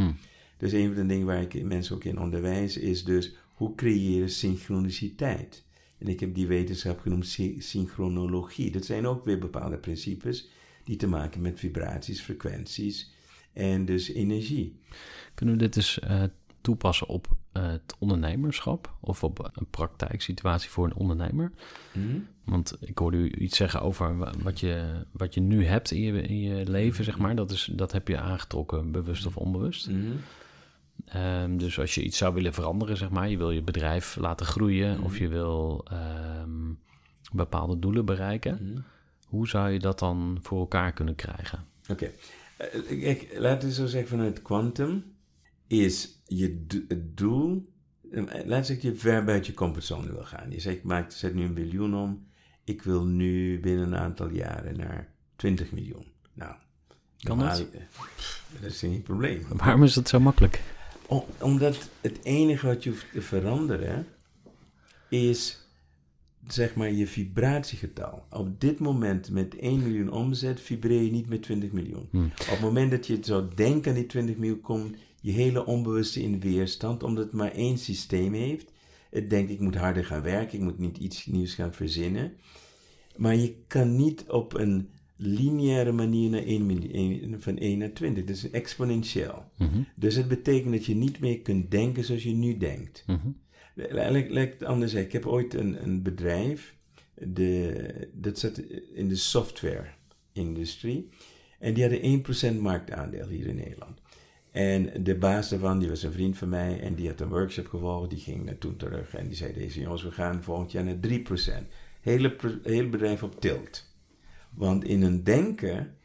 Dus een van de dingen waar ik mensen ook in onderwijs is dus hoe creëer je synchroniciteit? En ik heb die wetenschap genoemd sy- synchronologie. Dat zijn ook weer bepaalde principes die te maken met vibraties, frequenties en dus energie. Kunnen we dit dus eh, toepassen op eh, het ondernemerschap of op een praktijksituatie voor een ondernemer? Want ik hoorde u iets zeggen over wa- wat je, wat je nu hebt in je, in je leven, zeg maar. Dat, is, dat heb je aangetrokken, bewust of onbewust. Ehm, dus als je iets zou willen veranderen, zeg maar, je wil je bedrijf laten groeien of je wil ehm, bepaalde doelen bereiken, hoe zou je dat dan voor elkaar kunnen krijgen? Oké, Eh, laten we zo zeggen vanuit quantum is je het doel, eh, laat zeggen je ver buiten je comfortzone wil gaan. Je zegt, ik maak, zet nu een miljoen om, ik wil nu binnen een aantal jaren naar 20 miljoen. Nou, Kan normaal- dat? eh, Dat is geen probleem. Waarom is het zo makkelijk? Om- omdat het enige wat je hoeft te veranderen is zeg maar je vibratiegetal. Op dit moment met 1 miljoen omzet vibreer je niet met 20 miljoen. Op het moment dat je zou denken aan die 20 miljoen komt je hele onbewuste in weerstand omdat het maar één systeem heeft. Het denkt ik moet harder gaan werken, ik moet niet iets nieuws gaan verzinnen. Maar je kan niet op een lineaire manier naar 1 miljoen, van 1 naar 20. Dat is exponentieel. Dus het betekent dat je niet meer kunt denken zoals je nu denkt. Laat laat ik het anders zeggen. Ik heb ooit een, een bedrijf, de, dat zat in de software-industrie. En die hadden 1% marktaandeel hier in Nederland. En de baas daarvan, die was een vriend van mij en die had een workshop gevolgd. Die ging toen terug en die zei: Deze jongens, we gaan volgend jaar naar 3%. Hele, hele bedrijf op tilt. Want in hun denken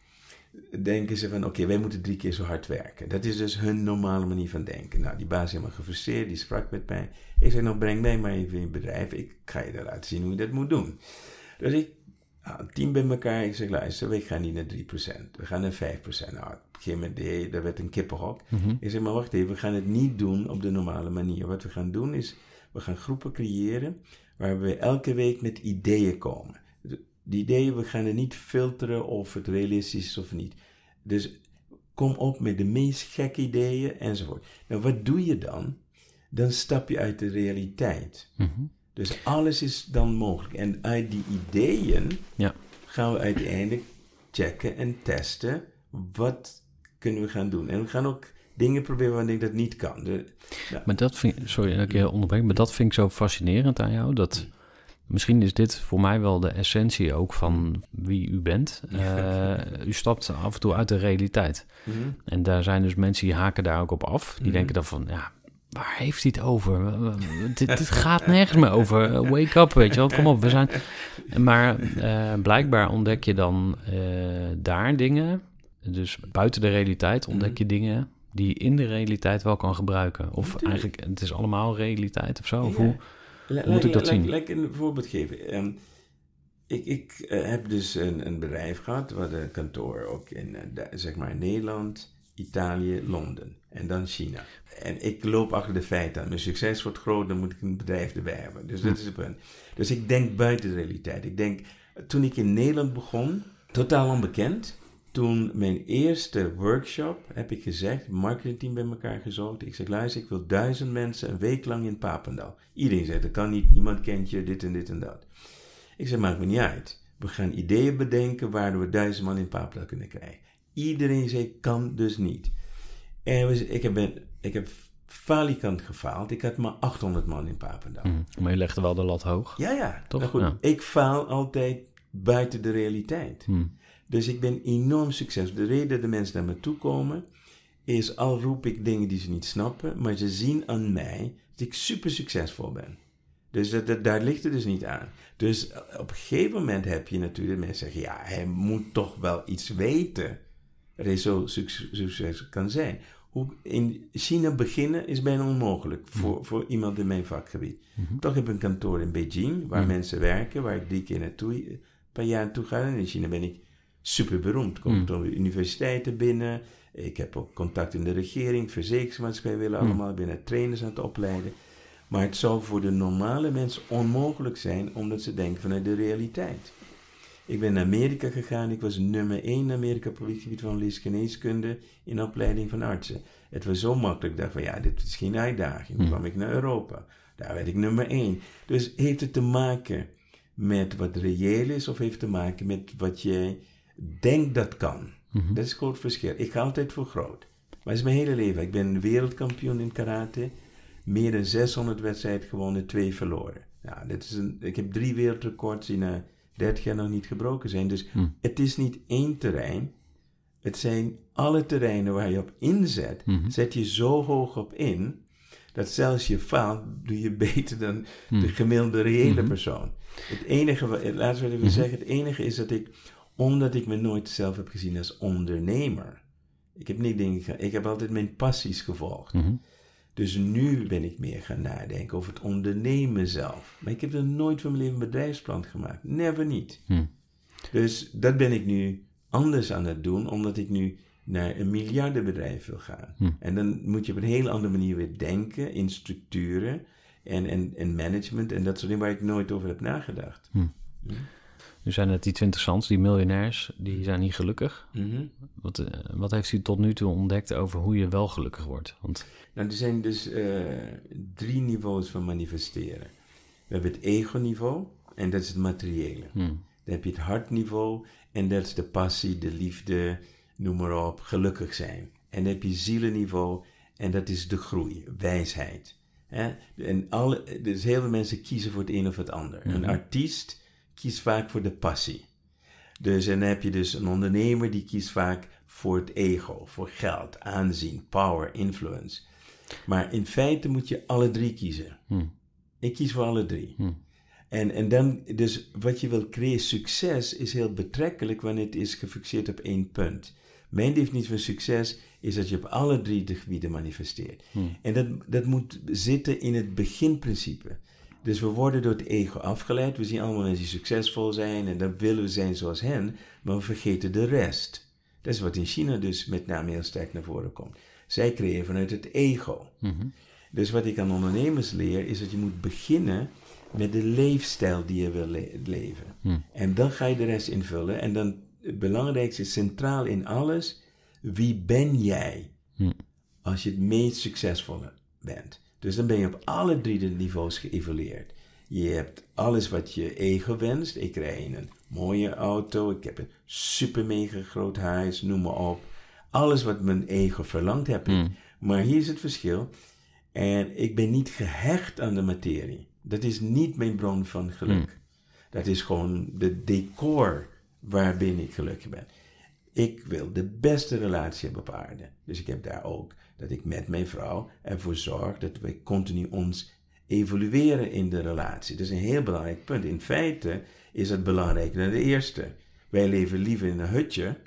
denken ze van, oké, wij moeten drie keer zo hard werken. Dat is dus hun normale manier van denken. Nou, die baas helemaal gefrustreerd, die sprak met mij. Ik zei, nou, breng mij maar even in je bedrijf. Ik ga je laten zien hoe je dat moet doen. Dus ik, nou, een team bij elkaar. Ik zeg, luister, we gaan niet naar 3%. We gaan naar 5%. Nou, op een gegeven moment, nee, dat werd een kippenhok. Ik zeg, maar wacht even, we gaan het niet doen op de normale manier. Wat we gaan doen is, we gaan groepen creëren waar we elke week met ideeën komen. Die ideeën, we gaan er niet filteren of het realistisch is of niet. Dus kom op met de meest gekke ideeën enzovoort. Nou, wat doe je dan? Dan stap je uit de realiteit. Dus alles is dan mogelijk. En uit die ideeën Ja. gaan we uiteindelijk checken en testen. Wat kunnen we gaan doen? En we gaan ook dingen proberen waar ik dat niet kan. De. Maar dat vind sorry dat ik je onderbreek, maar dat vind ik zo fascinerend aan jou. Dat misschien is dit voor mij wel de essentie ook van wie u bent. Eh, u stapt af en toe uit de realiteit. Mhm. En daar zijn dus mensen die haken daar ook op af. Die denken dan van, ja, waar heeft hij het over? dit, dit gaat nergens meer over. Wake up, weet je wel. Kom op, we zijn... Maar eh, blijkbaar ontdek je dan eh, daar dingen. Dus buiten de realiteit ontdek je dingen die je in de realiteit wel kan gebruiken. Of Natuurlijk. eigenlijk, het is allemaal realiteit of zo. Of Ja. hoe? Moet ik dat zien? Laat ik een voorbeeld geven. Ehm, ik ik eh, heb dus een, een bedrijf gehad, wat een kantoor ook in, zeg maar, Nederland, Italië, Londen en dan China. En ik loop achter de feiten aan. Mijn succes wordt groot, dan moet ik een bedrijf erbij hebben. Dus dat is het punt. Dus ik denk buiten de realiteit. Ik denk, toen ik in Nederland begon, totaal onbekend. Toen mijn eerste workshop heb ik gezegd, marketingteam bij elkaar gezocht. Ik zeg, luister, ik wil duizend mensen een week lang in Papendal. Iedereen zegt, dat kan niet, niemand kent je, dit en dit en dat. Ik zeg, maakt me niet uit. We gaan ideeën bedenken waardoor we duizend man in Papendal kunnen krijgen. Iedereen zei, kan dus niet. En ik, heb, ben, ik heb falikant gefaald. Ik had maar 800 man in Papendal. Hm, Maar je legde wel de lat hoog. Ja, ja. Toch? Nou goed, Ja. ik faal altijd buiten de realiteit. Hm. Dus ik ben enorm succesvol. De reden dat de mensen naar me toe komen, is al roep ik dingen die ze niet snappen, maar ze zien aan mij dat ik super succesvol ben. Dus dat, dat- daar ligt het dus niet aan. Dus eh, op een gegeven moment heb je natuurlijk mensen zeggen, ja, hij moet toch wel iets weten zo suc- succesvol kan zijn. Hoe in China beginnen is bijna onmogelijk voor, voor iemand in mijn vakgebied. Toch heb ik een kantoor in Beijing, waar mensen werken, waar ik drie keer naartoe, per jaar naartoe ga. En in China ben ik super beroemd. Komt door de universiteiten binnen. Ik heb ook contact in de regering, verzekeringsmaatschappij willen allemaal. Ik ben er trainers aan het opleiden. Maar het zou voor de normale mens onmogelijk zijn, omdat ze denken vanuit de realiteit. Ik ben naar Amerika gegaan. Ik was nummer 1 in Amerika op het gebied van geneeskunde in opleiding van artsen. Het was zo makkelijk. Ik dacht van ja, dit is geen uitdaging. Dan kwam ik naar Europa. Daar werd ik nummer 1. Dus heeft het te maken met wat reëel is of heeft het te maken met wat jij denkt dat kan? Dat is een groot verschil. Ik ga altijd voor groot. Maar het is mijn hele leven. Ik ben wereldkampioen in karate. Meer dan 600 wedstrijden gewonnen, twee verloren. Ja, dit is een, ik heb drie wereldrecords die na 30 jaar nog niet gebroken zijn. Dus het is niet één terrein. Het zijn alle terreinen waar je op inzet. Zet je zo hoog op in. Dat zelfs je faalt, doe je beter dan de gemiddelde reële persoon. Het enige, laten we even zeggen, het enige is dat ik, omdat ik me nooit zelf heb gezien als ondernemer. Ik heb niet dingen, ik heb altijd mijn passies gevolgd. Dus nu ben ik meer gaan nadenken over het ondernemen zelf. Maar ik heb er nooit van mijn leven een bedrijfsplan gemaakt. Never niet. Dus dat ben ik nu anders aan het doen, omdat ik nu naar een miljardenbedrijf wil gaan. En dan moet je op een hele andere manier weer denken in structuren en, en, en management en dat soort dingen waar ik nooit over heb nagedacht. Nu zijn het iets interessants, die miljonairs, die zijn niet gelukkig. wat, eh, wat heeft u tot nu toe ontdekt over hoe je wel gelukkig wordt? Want... Nou, er zijn dus eh, drie niveaus van manifesteren. We hebben het ego-niveau en dat is het materiële. Dan heb je het hartniveau en dat is de passie, de liefde, noem maar op, gelukkig zijn. En dan heb je zielenniveau en dat is de groei, wijsheid. Hè? En alle, dus heel veel mensen kiezen voor het een of het ander. Een artiest kiest vaak voor de passie. Dus en dan heb je dus een ondernemer die kiest vaak voor het ego, voor geld, aanzien, power, influence. Maar in feite moet je alle drie kiezen. Ik kies voor alle drie. En, en dan, dus wat je wil creëren, succes is heel betrekkelijk wanneer het is gefixeerd op één punt. Mijn definitie van succes is dat je op alle drie de gebieden manifesteert. En dat, dat moet zitten in het beginprincipe. Dus we worden door het ego afgeleid. We zien allemaal mensen die succesvol zijn en dan willen we zijn zoals hen, maar we vergeten de rest. Dat is wat in China dus met name heel sterk naar voren komt. Zij creëren vanuit het ego. Dus wat ik aan ondernemers leer, is dat je moet beginnen met de leefstijl die je wil leven. En dan ga je de rest invullen. En dan het belangrijkste is centraal in alles, wie ben jij als je het meest succesvolle bent? Dus dan ben je op alle drie de niveaus geëvalueerd. Je hebt alles wat je ego wenst. Ik rij in een mooie auto, ik heb een super mega groot huis, noem maar op. Alles wat mijn ego verlangt heb ik. Maar hier is het verschil. En ik ben niet gehecht aan de materie. Dat is niet mijn bron van geluk. Dat is gewoon de decor waarbinnen ik gelukkig ben. Ik wil de beste relatie hebben op aarde. Dus ik heb daar ook dat ik met mijn vrouw ervoor zorg dat wij continu ons evolueren in de relatie. Dat is een heel belangrijk punt. In feite is het belangrijker dan de eerste. Wij leven liever in een hutje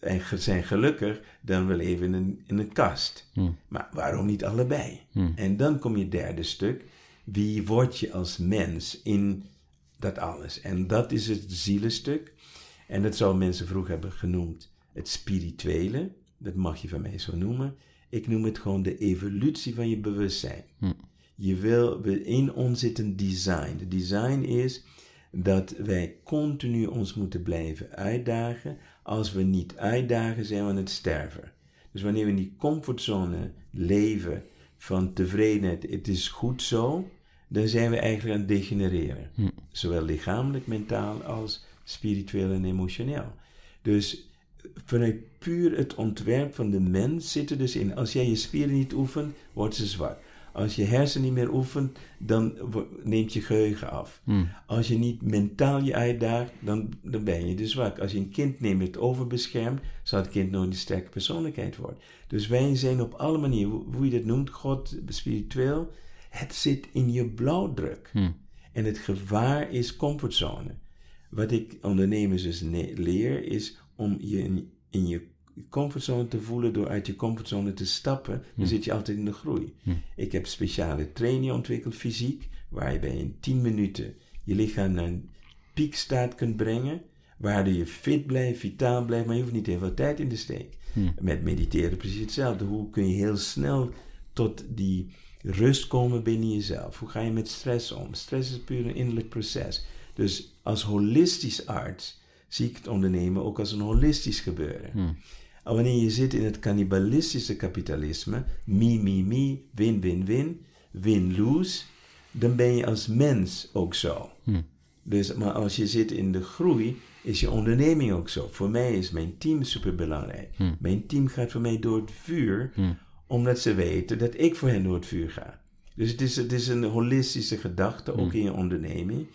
en zijn gelukkig dan we leven in een, in een kast. Maar waarom niet allebei? En dan kom je derde stuk. Wie word je als mens in dat alles? En dat is het zielenstuk. En dat zou mensen vroeger hebben genoemd het spirituele. Dat mag je van mij zo noemen. Ik noem het gewoon de evolutie van je bewustzijn. Je wil, in ons zit een design. De design is dat wij continu ons moeten blijven uitdagen. Als we niet uitdagen, zijn we aan het sterven. Dus wanneer we in die comfortzone leven van tevredenheid, het is goed zo, dan zijn we eigenlijk aan het degenereren. Zowel lichamelijk, mentaal als spiritueel en emotioneel. Dus vanuit puur het ontwerp van de mens zit er dus in. Als jij je spieren niet oefent, wordt ze zwak. Als je hersen niet meer oefent, dan neemt je geheugen af. Als je niet mentaal je uitdaagt, dan, dan ben je dus zwak. Als je een kind neemt het overbeschermt, zal het kind nooit een sterke persoonlijkheid worden. Dus wij zijn op alle manieren, hoe je dat noemt, God, spiritueel, het zit in je blauwdruk. En het gevaar is comfortzone. Wat ik ondernemers dus leer, is om je in, in je comfortzone te voelen door uit je comfortzone te stappen, dan zit je altijd in de groei. Ik heb speciale trainingen ontwikkeld, fysiek, waar je bij in 10 minuten je lichaam naar een piekstaat kunt brengen, waardoor je fit blijft, vitaal blijft, maar je hoeft niet heel veel tijd in de steek. Met mediteren precies hetzelfde. Hoe kun je heel snel tot die rust komen binnen jezelf? Hoe ga je met stress om? Stress is puur een innerlijk proces. Dus als holistisch arts zie ik het ondernemen ook als een holistisch gebeuren. Hmm. En wanneer je zit in het cannibalistische kapitalisme, me, me, me, win, win, win, win-lose, dan ben je als mens ook zo. Hmm. Dus, maar als je zit in de groei, is je onderneming ook zo. Voor mij is mijn team super belangrijk. Hmm. Mijn team gaat voor mij door het vuur, omdat ze weten dat ik voor hen door het vuur ga. Dus het is, het is een holistische gedachte, ook in je onderneming.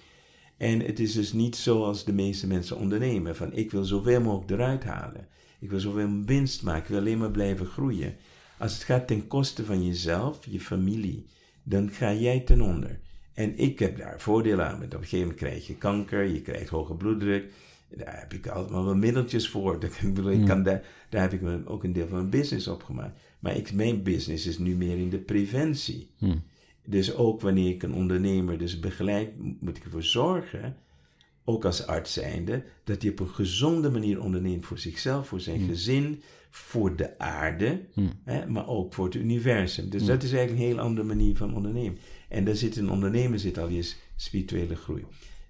En het is dus niet zoals de meeste mensen ondernemen: van ik wil zoveel mogelijk eruit halen. Ik wil zoveel winst maken. Ik wil alleen maar blijven groeien. Als het gaat ten koste van jezelf, je familie, dan ga jij ten onder. En ik heb daar voordelen aan. Op een gegeven moment krijg je kanker, je krijgt hoge bloeddruk. Daar heb ik altijd wel middeltjes voor. Ik bedoel, ik kan daar, daar heb ik ook een deel van mijn business op gemaakt. Maar ik, mijn business is nu meer in de preventie. Hmm. Dus ook wanneer ik een ondernemer dus begeleid, moet ik ervoor zorgen, ook als arts zijnde, dat hij op een gezonde manier onderneemt voor zichzelf, voor zijn hmm. gezin, voor de aarde, hmm. hè, maar ook voor het universum. Dus hmm. dat is eigenlijk een heel andere manier van ondernemen. En daar zit een ondernemer zit al je spirituele groei.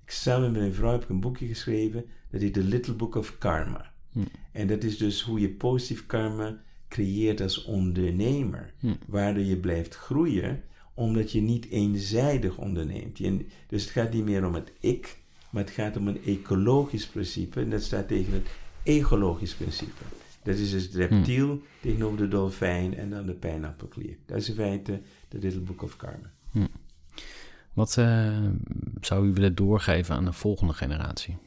Ik, samen met mijn vrouw heb ik een boekje geschreven, dat heet The Little Book of Karma. En dat is dus hoe je positief karma creëert als ondernemer, waardoor je blijft groeien omdat je niet eenzijdig onderneemt. dus het gaat niet meer om het ik, maar het gaat om een ecologisch principe. En dat staat tegen het ecologisch principe. Dat is dus het reptiel hmm. tegenover de dolfijn en dan de pijnappelklier. Dat is in feite de Little Book of Karma. Hmm. Wat uh, zou u willen doorgeven aan de volgende generatie?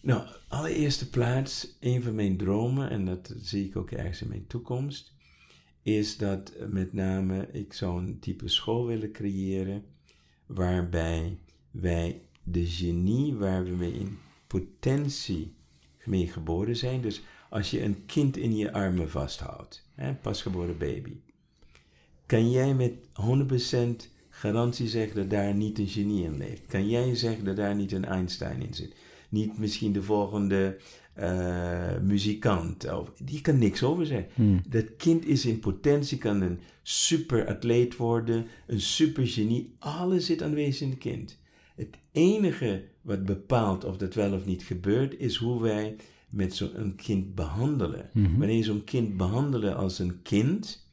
Nou, allereerste plaats, een van mijn dromen, en dat zie ik ook ergens in mijn toekomst, is dat met name ik zo'n type school willen creëren waarbij wij de genie waar we mee in potentie mee geboren zijn. Dus als je een kind in je armen vasthoudt, een pasgeboren baby, kan jij met 100% garantie zeggen dat daar niet een genie in leeft? Kan jij zeggen dat daar niet een Einstein in zit? Niet misschien de volgende uh, muzikant. Of, die kan niks over zeggen. Hmm. Dat kind is in potentie, kan een super atleet worden, een super genie. Alles zit aanwezig in het kind. Het enige wat bepaalt of dat wel of niet gebeurt, is hoe wij met zo'n kind behandelen. Hmm. Wanneer zo'n kind behandelen als een kind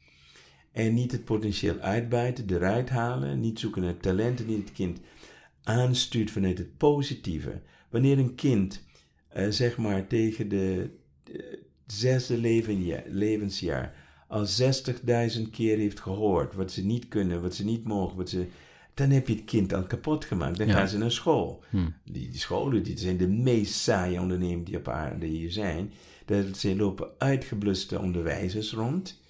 en niet het potentieel uitbuiten, eruit halen, niet zoeken naar talenten, niet het kind aanstuurt vanuit het positieve. Wanneer een kind uh, zeg maar tegen de, zesde leven, levensjaar al 60.000 keer heeft gehoord wat ze niet kunnen, wat ze niet mogen, wat ze, dan heb je het kind al kapot gemaakt. Dan gaan ze naar school. Hm. Die, die, scholen die zijn de meest saaie ondernemingen die op aarde hier zijn. Dat ze lopen uitgebluste onderwijzers rond,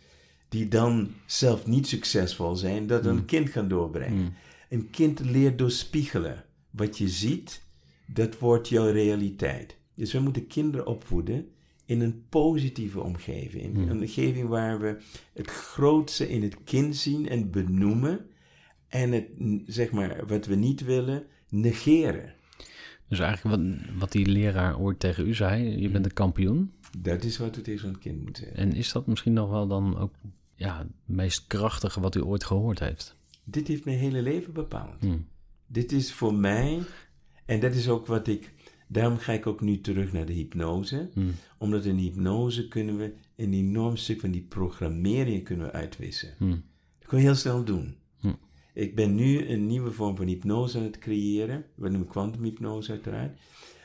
die dan zelf niet succesvol zijn, dat een hm. kind gaan doorbrengen. Hm. Een kind leert door spiegelen. Wat je ziet, dat wordt jouw realiteit. Dus we moeten kinderen opvoeden in een positieve omgeving. In hmm. Een omgeving waar we het grootste in het kind zien en benoemen. En het, zeg maar, wat we niet willen, negeren. Dus eigenlijk wat, wat die leraar ooit tegen u zei, je bent een kampioen. Dat is wat we tegen zo'n kind moeten zeggen. En is dat misschien nog wel dan ook ja, het meest krachtige wat u ooit gehoord heeft? Dit heeft mijn hele leven bepaald. Hmm. Dit is voor mij, en dat is ook wat ik Daarom ga ik ook nu terug naar de hypnose. Hmm. Omdat in hypnose kunnen we een enorm stuk van die programmering kunnen we uitwissen. Hmm. Dat kun je heel snel doen. Hmm. Ik ben nu een nieuwe vorm van hypnose aan het creëren. We noemen kwantumhypnose uiteraard.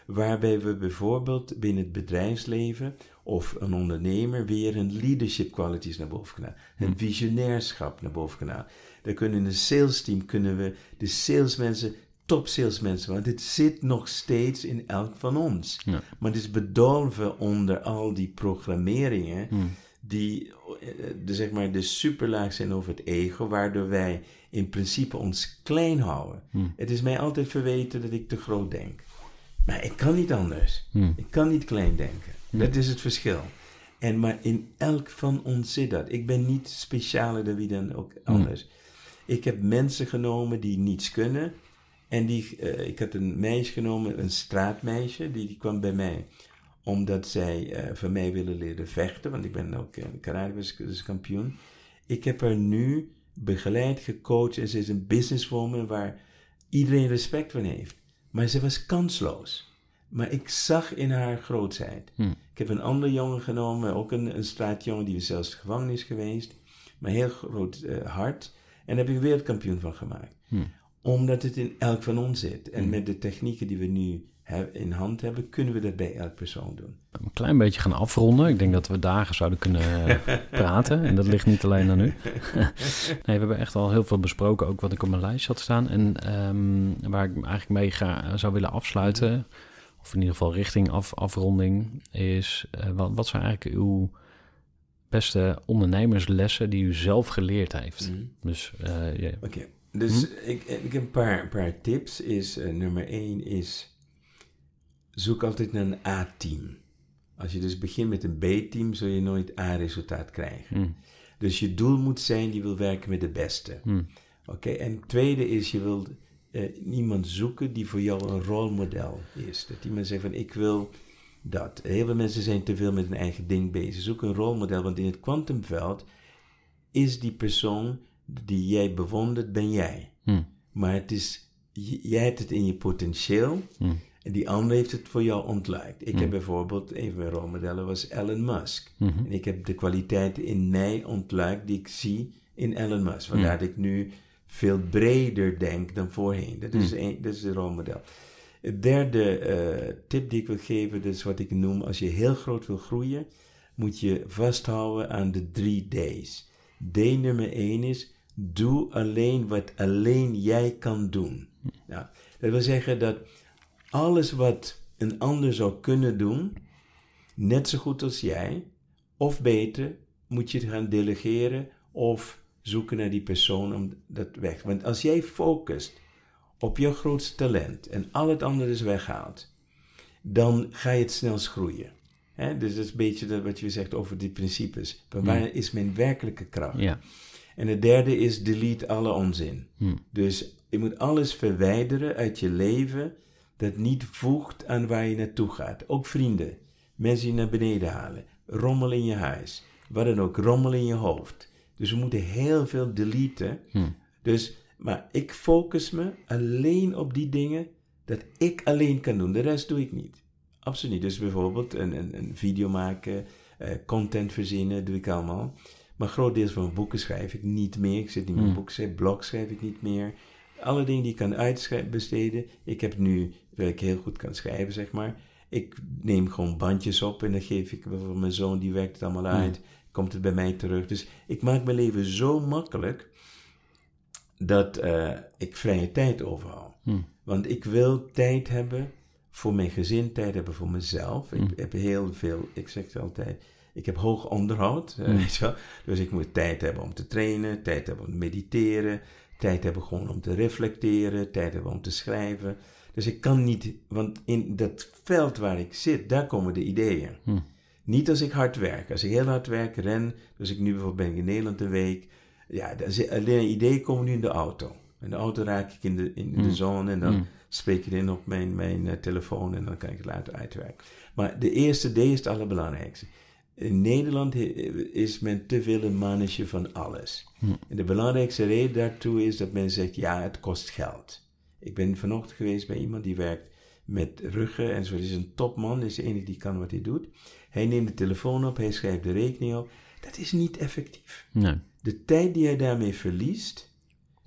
Waarbij we bijvoorbeeld binnen het bedrijfsleven of een ondernemer weer een leadership qualities naar boven kunnen halen. Een visionairschap naar boven kunnen halen. Dan kunnen in een sales team kunnen we de salesmensen top salesmensen, want het zit nog steeds in elk van ons. Maar het is bedolven onder al die programmeringen hmm. die eh, de, zeg maar, de superlaag zijn over het ego, waardoor wij in principe ons klein houden. Hmm. Het is mij altijd verweten dat ik te groot denk. Maar ik kan niet anders. Hmm. Ik kan niet klein denken. Dat is het verschil. En maar in elk van ons zit dat. Ik ben niet specialer dan wie dan ook anders. Ik heb mensen genomen die niets kunnen. En die, eh, ik had een meisje genomen, een straatmeisje, die, die kwam bij mij. Omdat zij uh, van mij willen leren vechten, want ik ben ook een karate kampioen. Ik heb haar nu begeleid, gecoacht en ze is een businesswoman waar iedereen respect van heeft. Maar ze was kansloos. Maar ik zag in haar grootheid. Hm. Ik heb een andere jongen genomen, ook een, een straatjongen, die was zelfs de gevangenis geweest. Maar heel groot uh, hart. En daar heb ik wereldkampioen van gemaakt. Hm. Omdat het in elk van ons zit. En Hm. met de technieken die we nu in hand hebben, kunnen we dat bij elk persoon doen. Een klein beetje gaan afronden. Ik denk dat we dagen zouden kunnen praten. En dat ligt niet alleen aan u. nee, we hebben echt al heel veel besproken, ook wat ik op mijn lijst had staan. En um, waar ik eigenlijk mee ga, zou willen afsluiten, of in ieder geval richting af, afronding, is uh, wat, wat zijn eigenlijk uw beste ondernemerslessen die u zelf geleerd heeft? Mm. Dus, uh, yeah. Oké, okay. Dus hm? ik, ik heb een paar, paar tips. Is, uh, nummer één is zoek altijd naar een A-team. Als je dus begint met een B-team, zul je nooit A-resultaat krijgen. Mm. Dus je doel moet zijn, je wil werken met de beste. Mm. Oké, okay? en het tweede is, je wil uh, iemand zoeken die voor jou een rolmodel is. Dat iemand zegt van, ik wil dat. Heel veel mensen zijn te veel met hun eigen ding bezig. Zoek een rolmodel, want in het kwantumveld is die persoon die jij bewondert, ben jij. Mm. Maar het is, jij hebt het in je potentieel... En die ander heeft het voor jou ontluikt. Ik Mm. heb bijvoorbeeld, een van mijn rolmodellen was Elon Musk. En ik heb de kwaliteiten in mij ontluikt die ik zie in Elon Musk. Vandaar dat ik nu veel breder denk dan voorheen. Dat is, een, dat is een rolmodel. Het derde uh, tip die ik wil geven, dat is wat ik noem, als je heel groot wil groeien, moet je vasthouden aan de drie D's. D nummer één is, doe alleen wat alleen jij kan doen. Nou, dat wil zeggen dat alles wat een ander zou kunnen doen, net zo goed als jij, of beter, moet je het gaan delegeren of zoeken naar die persoon om dat weg. Want als jij focust op je grootste talent en al het andere is weghaalt, dan ga je het snelst groeien. He, dus dat is een beetje dat wat je zegt over die principes. Maar waar is mijn werkelijke kracht? Ja. En het derde is delete alle onzin. Hmm. Dus je moet alles verwijderen uit je leven dat niet voegt aan waar je naartoe gaat. Ook vrienden, mensen die naar beneden halen, rommel in je huis, wat dan ook, rommel in je hoofd. Dus we moeten heel veel deleten. Hmm. Dus, maar ik focus me alleen op die dingen dat ik alleen kan doen. De rest doe ik niet. Absoluut niet. Dus bijvoorbeeld een, een, een video maken, uh, content verzinnen, doe ik allemaal. Maar groot deel van mijn boeken schrijf ik niet meer. Ik zit niet meer in boeken schrijven, blog schrijf ik niet meer. Alle dingen die ik kan uitbesteden. Ik heb nu, dat ik heel goed kan schrijven, zeg maar. Ik neem gewoon bandjes op en dan geef ik bijvoorbeeld mijn zoon, die werkt het allemaal uit. Komt het bij mij terug. Dus ik maak mijn leven zo makkelijk dat uh, ik vrije tijd overhoud. Hmm. Want ik wil tijd hebben voor mijn gezin, tijd hebben voor mezelf. Hmm. Ik heb heel veel, ik zeg het altijd, ik heb hoog onderhoud. Hmm. Weet je wel? Dus ik moet tijd hebben om te trainen, tijd hebben om te mediteren, tijd hebben gewoon om te reflecteren, tijd hebben om te schrijven. Dus ik kan niet, want in dat veld waar ik zit, daar komen de ideeën. Hmm. Niet als ik hard werk. Als ik heel hard werk, ren, dus ik nu bijvoorbeeld ben ik in Nederland een week. Ja, alleen ideeën komen nu in de auto. In de auto raak ik in de, in de Mm. zone en dan spreek ik in op mijn, mijn uh, telefoon en dan kan ik het later uitwerken. Maar de eerste D is het allerbelangrijkste. In Nederland is men te veel een mannetje van alles. Mm. En de belangrijkste reden daartoe is dat men zegt, ja, het kost geld. Ik ben vanochtend geweest bij iemand die werkt met ruggen en zo. is een topman, is de enige die kan wat hij doet. Hij neemt de telefoon op, hij schrijft de rekening op. Dat is niet effectief. Nee. De tijd die hij daarmee verliest,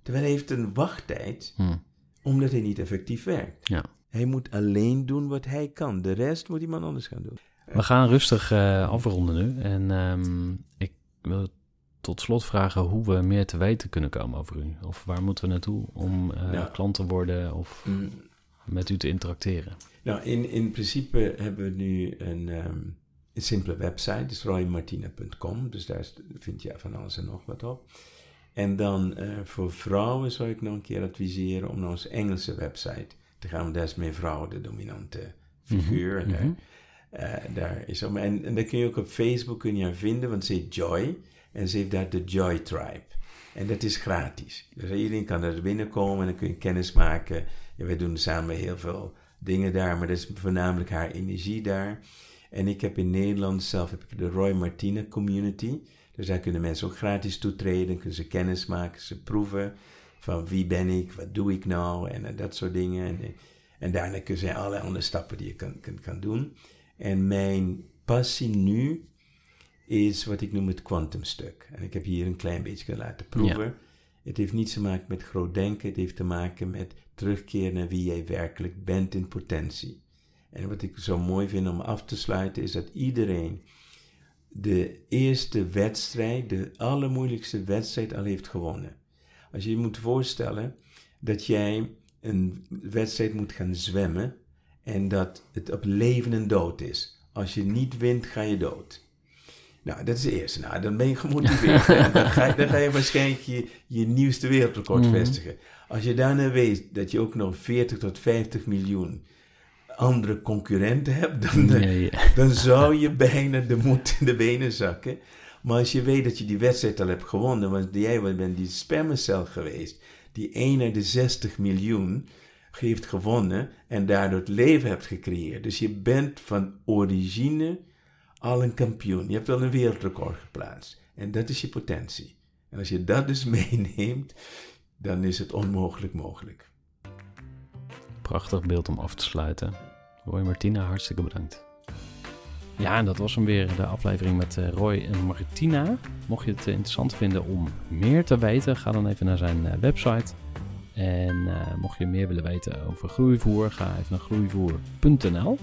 terwijl hij heeft een wachttijd, Hmm. omdat hij niet effectief werkt. Ja. Hij moet alleen doen wat hij kan. De rest moet iemand anders gaan doen. We gaan rustig uh, afronden nu. En um, ik wil tot slot vragen hoe we meer te weten kunnen komen over u. Of waar moeten we naartoe om uh, Ja. klant te worden of Mm. met u te interacteren? Nou, in, in principe hebben we nu een, um, een simpele website, dus roymartina.com. Dus daar vind je van alles en nog wat op. En dan uh, voor vrouwen zou ik nog een keer adviseren om naar onze Engelse website te gaan. Want daar is meer vrouwen de dominante figuur. Mhm, En, mhm. Uh, daar is en, en daar kun je ook op Facebook kun je haar vinden, want ze heet Joy. En ze heeft daar de Joy Tribe. En dat is gratis. Dus iedereen kan er binnenkomen en dan kun je kennis maken. Ja, wij doen samen heel veel dingen daar, maar dat is voornamelijk haar energie daar. En ik heb in Nederland zelf heb ik de Roy Martina Community. Dus daar kunnen mensen ook gratis toetreden, kunnen ze kennis maken, ze proeven van wie ben ik, wat doe ik nou en, dat soort dingen. En, en daarna kun je allerlei andere stappen die je kan, kan, kan doen. En mijn passie nu is wat ik noem het kwantumstuk. En ik heb hier een klein beetje laten proeven. Het heeft niets te maken met groot denken, het heeft te maken met terugkeren naar wie jij werkelijk bent in potentie. En wat ik zo mooi vind om af te sluiten is dat iedereen de eerste wedstrijd, de allermoeilijkste wedstrijd al heeft gewonnen. Als je je moet voorstellen dat jij een wedstrijd moet gaan zwemmen en dat het op leven en dood is. Als je niet wint, ga je dood. Nou, dat is de eerste. Nou, dan ben je gemotiveerd. dan, ga je, dan ga je waarschijnlijk je, je nieuwste wereldrecord mhm. vestigen. Als je daarna weet dat je ook nog 40 tot 50 miljoen andere concurrenten hebt, dan, dan zou je bijna de moed in de benen zakken. Maar als je weet dat je die wedstrijd al hebt gewonnen, want jij bent die spermacel geweest, die 1 uit de 60 miljoen heeft gewonnen en daardoor het leven hebt gecreëerd. Dus je bent van origine al een kampioen. Je hebt al een wereldrecord geplaatst. En dat is je potentie. En als je dat dus meeneemt, dan is het onmogelijk mogelijk. Prachtig beeld om af te sluiten. Roy Martina, hartstikke bedankt. Ja, en dat was hem weer, de aflevering met eh, Roy en Martina. Mocht je het interessant vinden om meer te weten, ga dan even naar zijn eh, website. En eh, mocht je meer willen weten over groeivoer, ga even naar groeivoer.nl.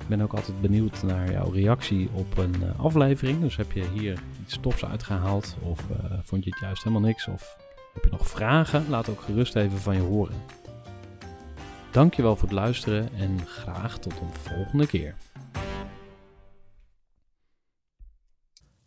Ik ben ook altijd benieuwd naar jouw reactie op een aflevering. Dus heb je hier iets tofs uitgehaald of vond je het juist helemaal niks of heb je nog vragen? Laat ook gerust even van je horen. Dankjewel voor het luisteren en graag tot een volgende keer.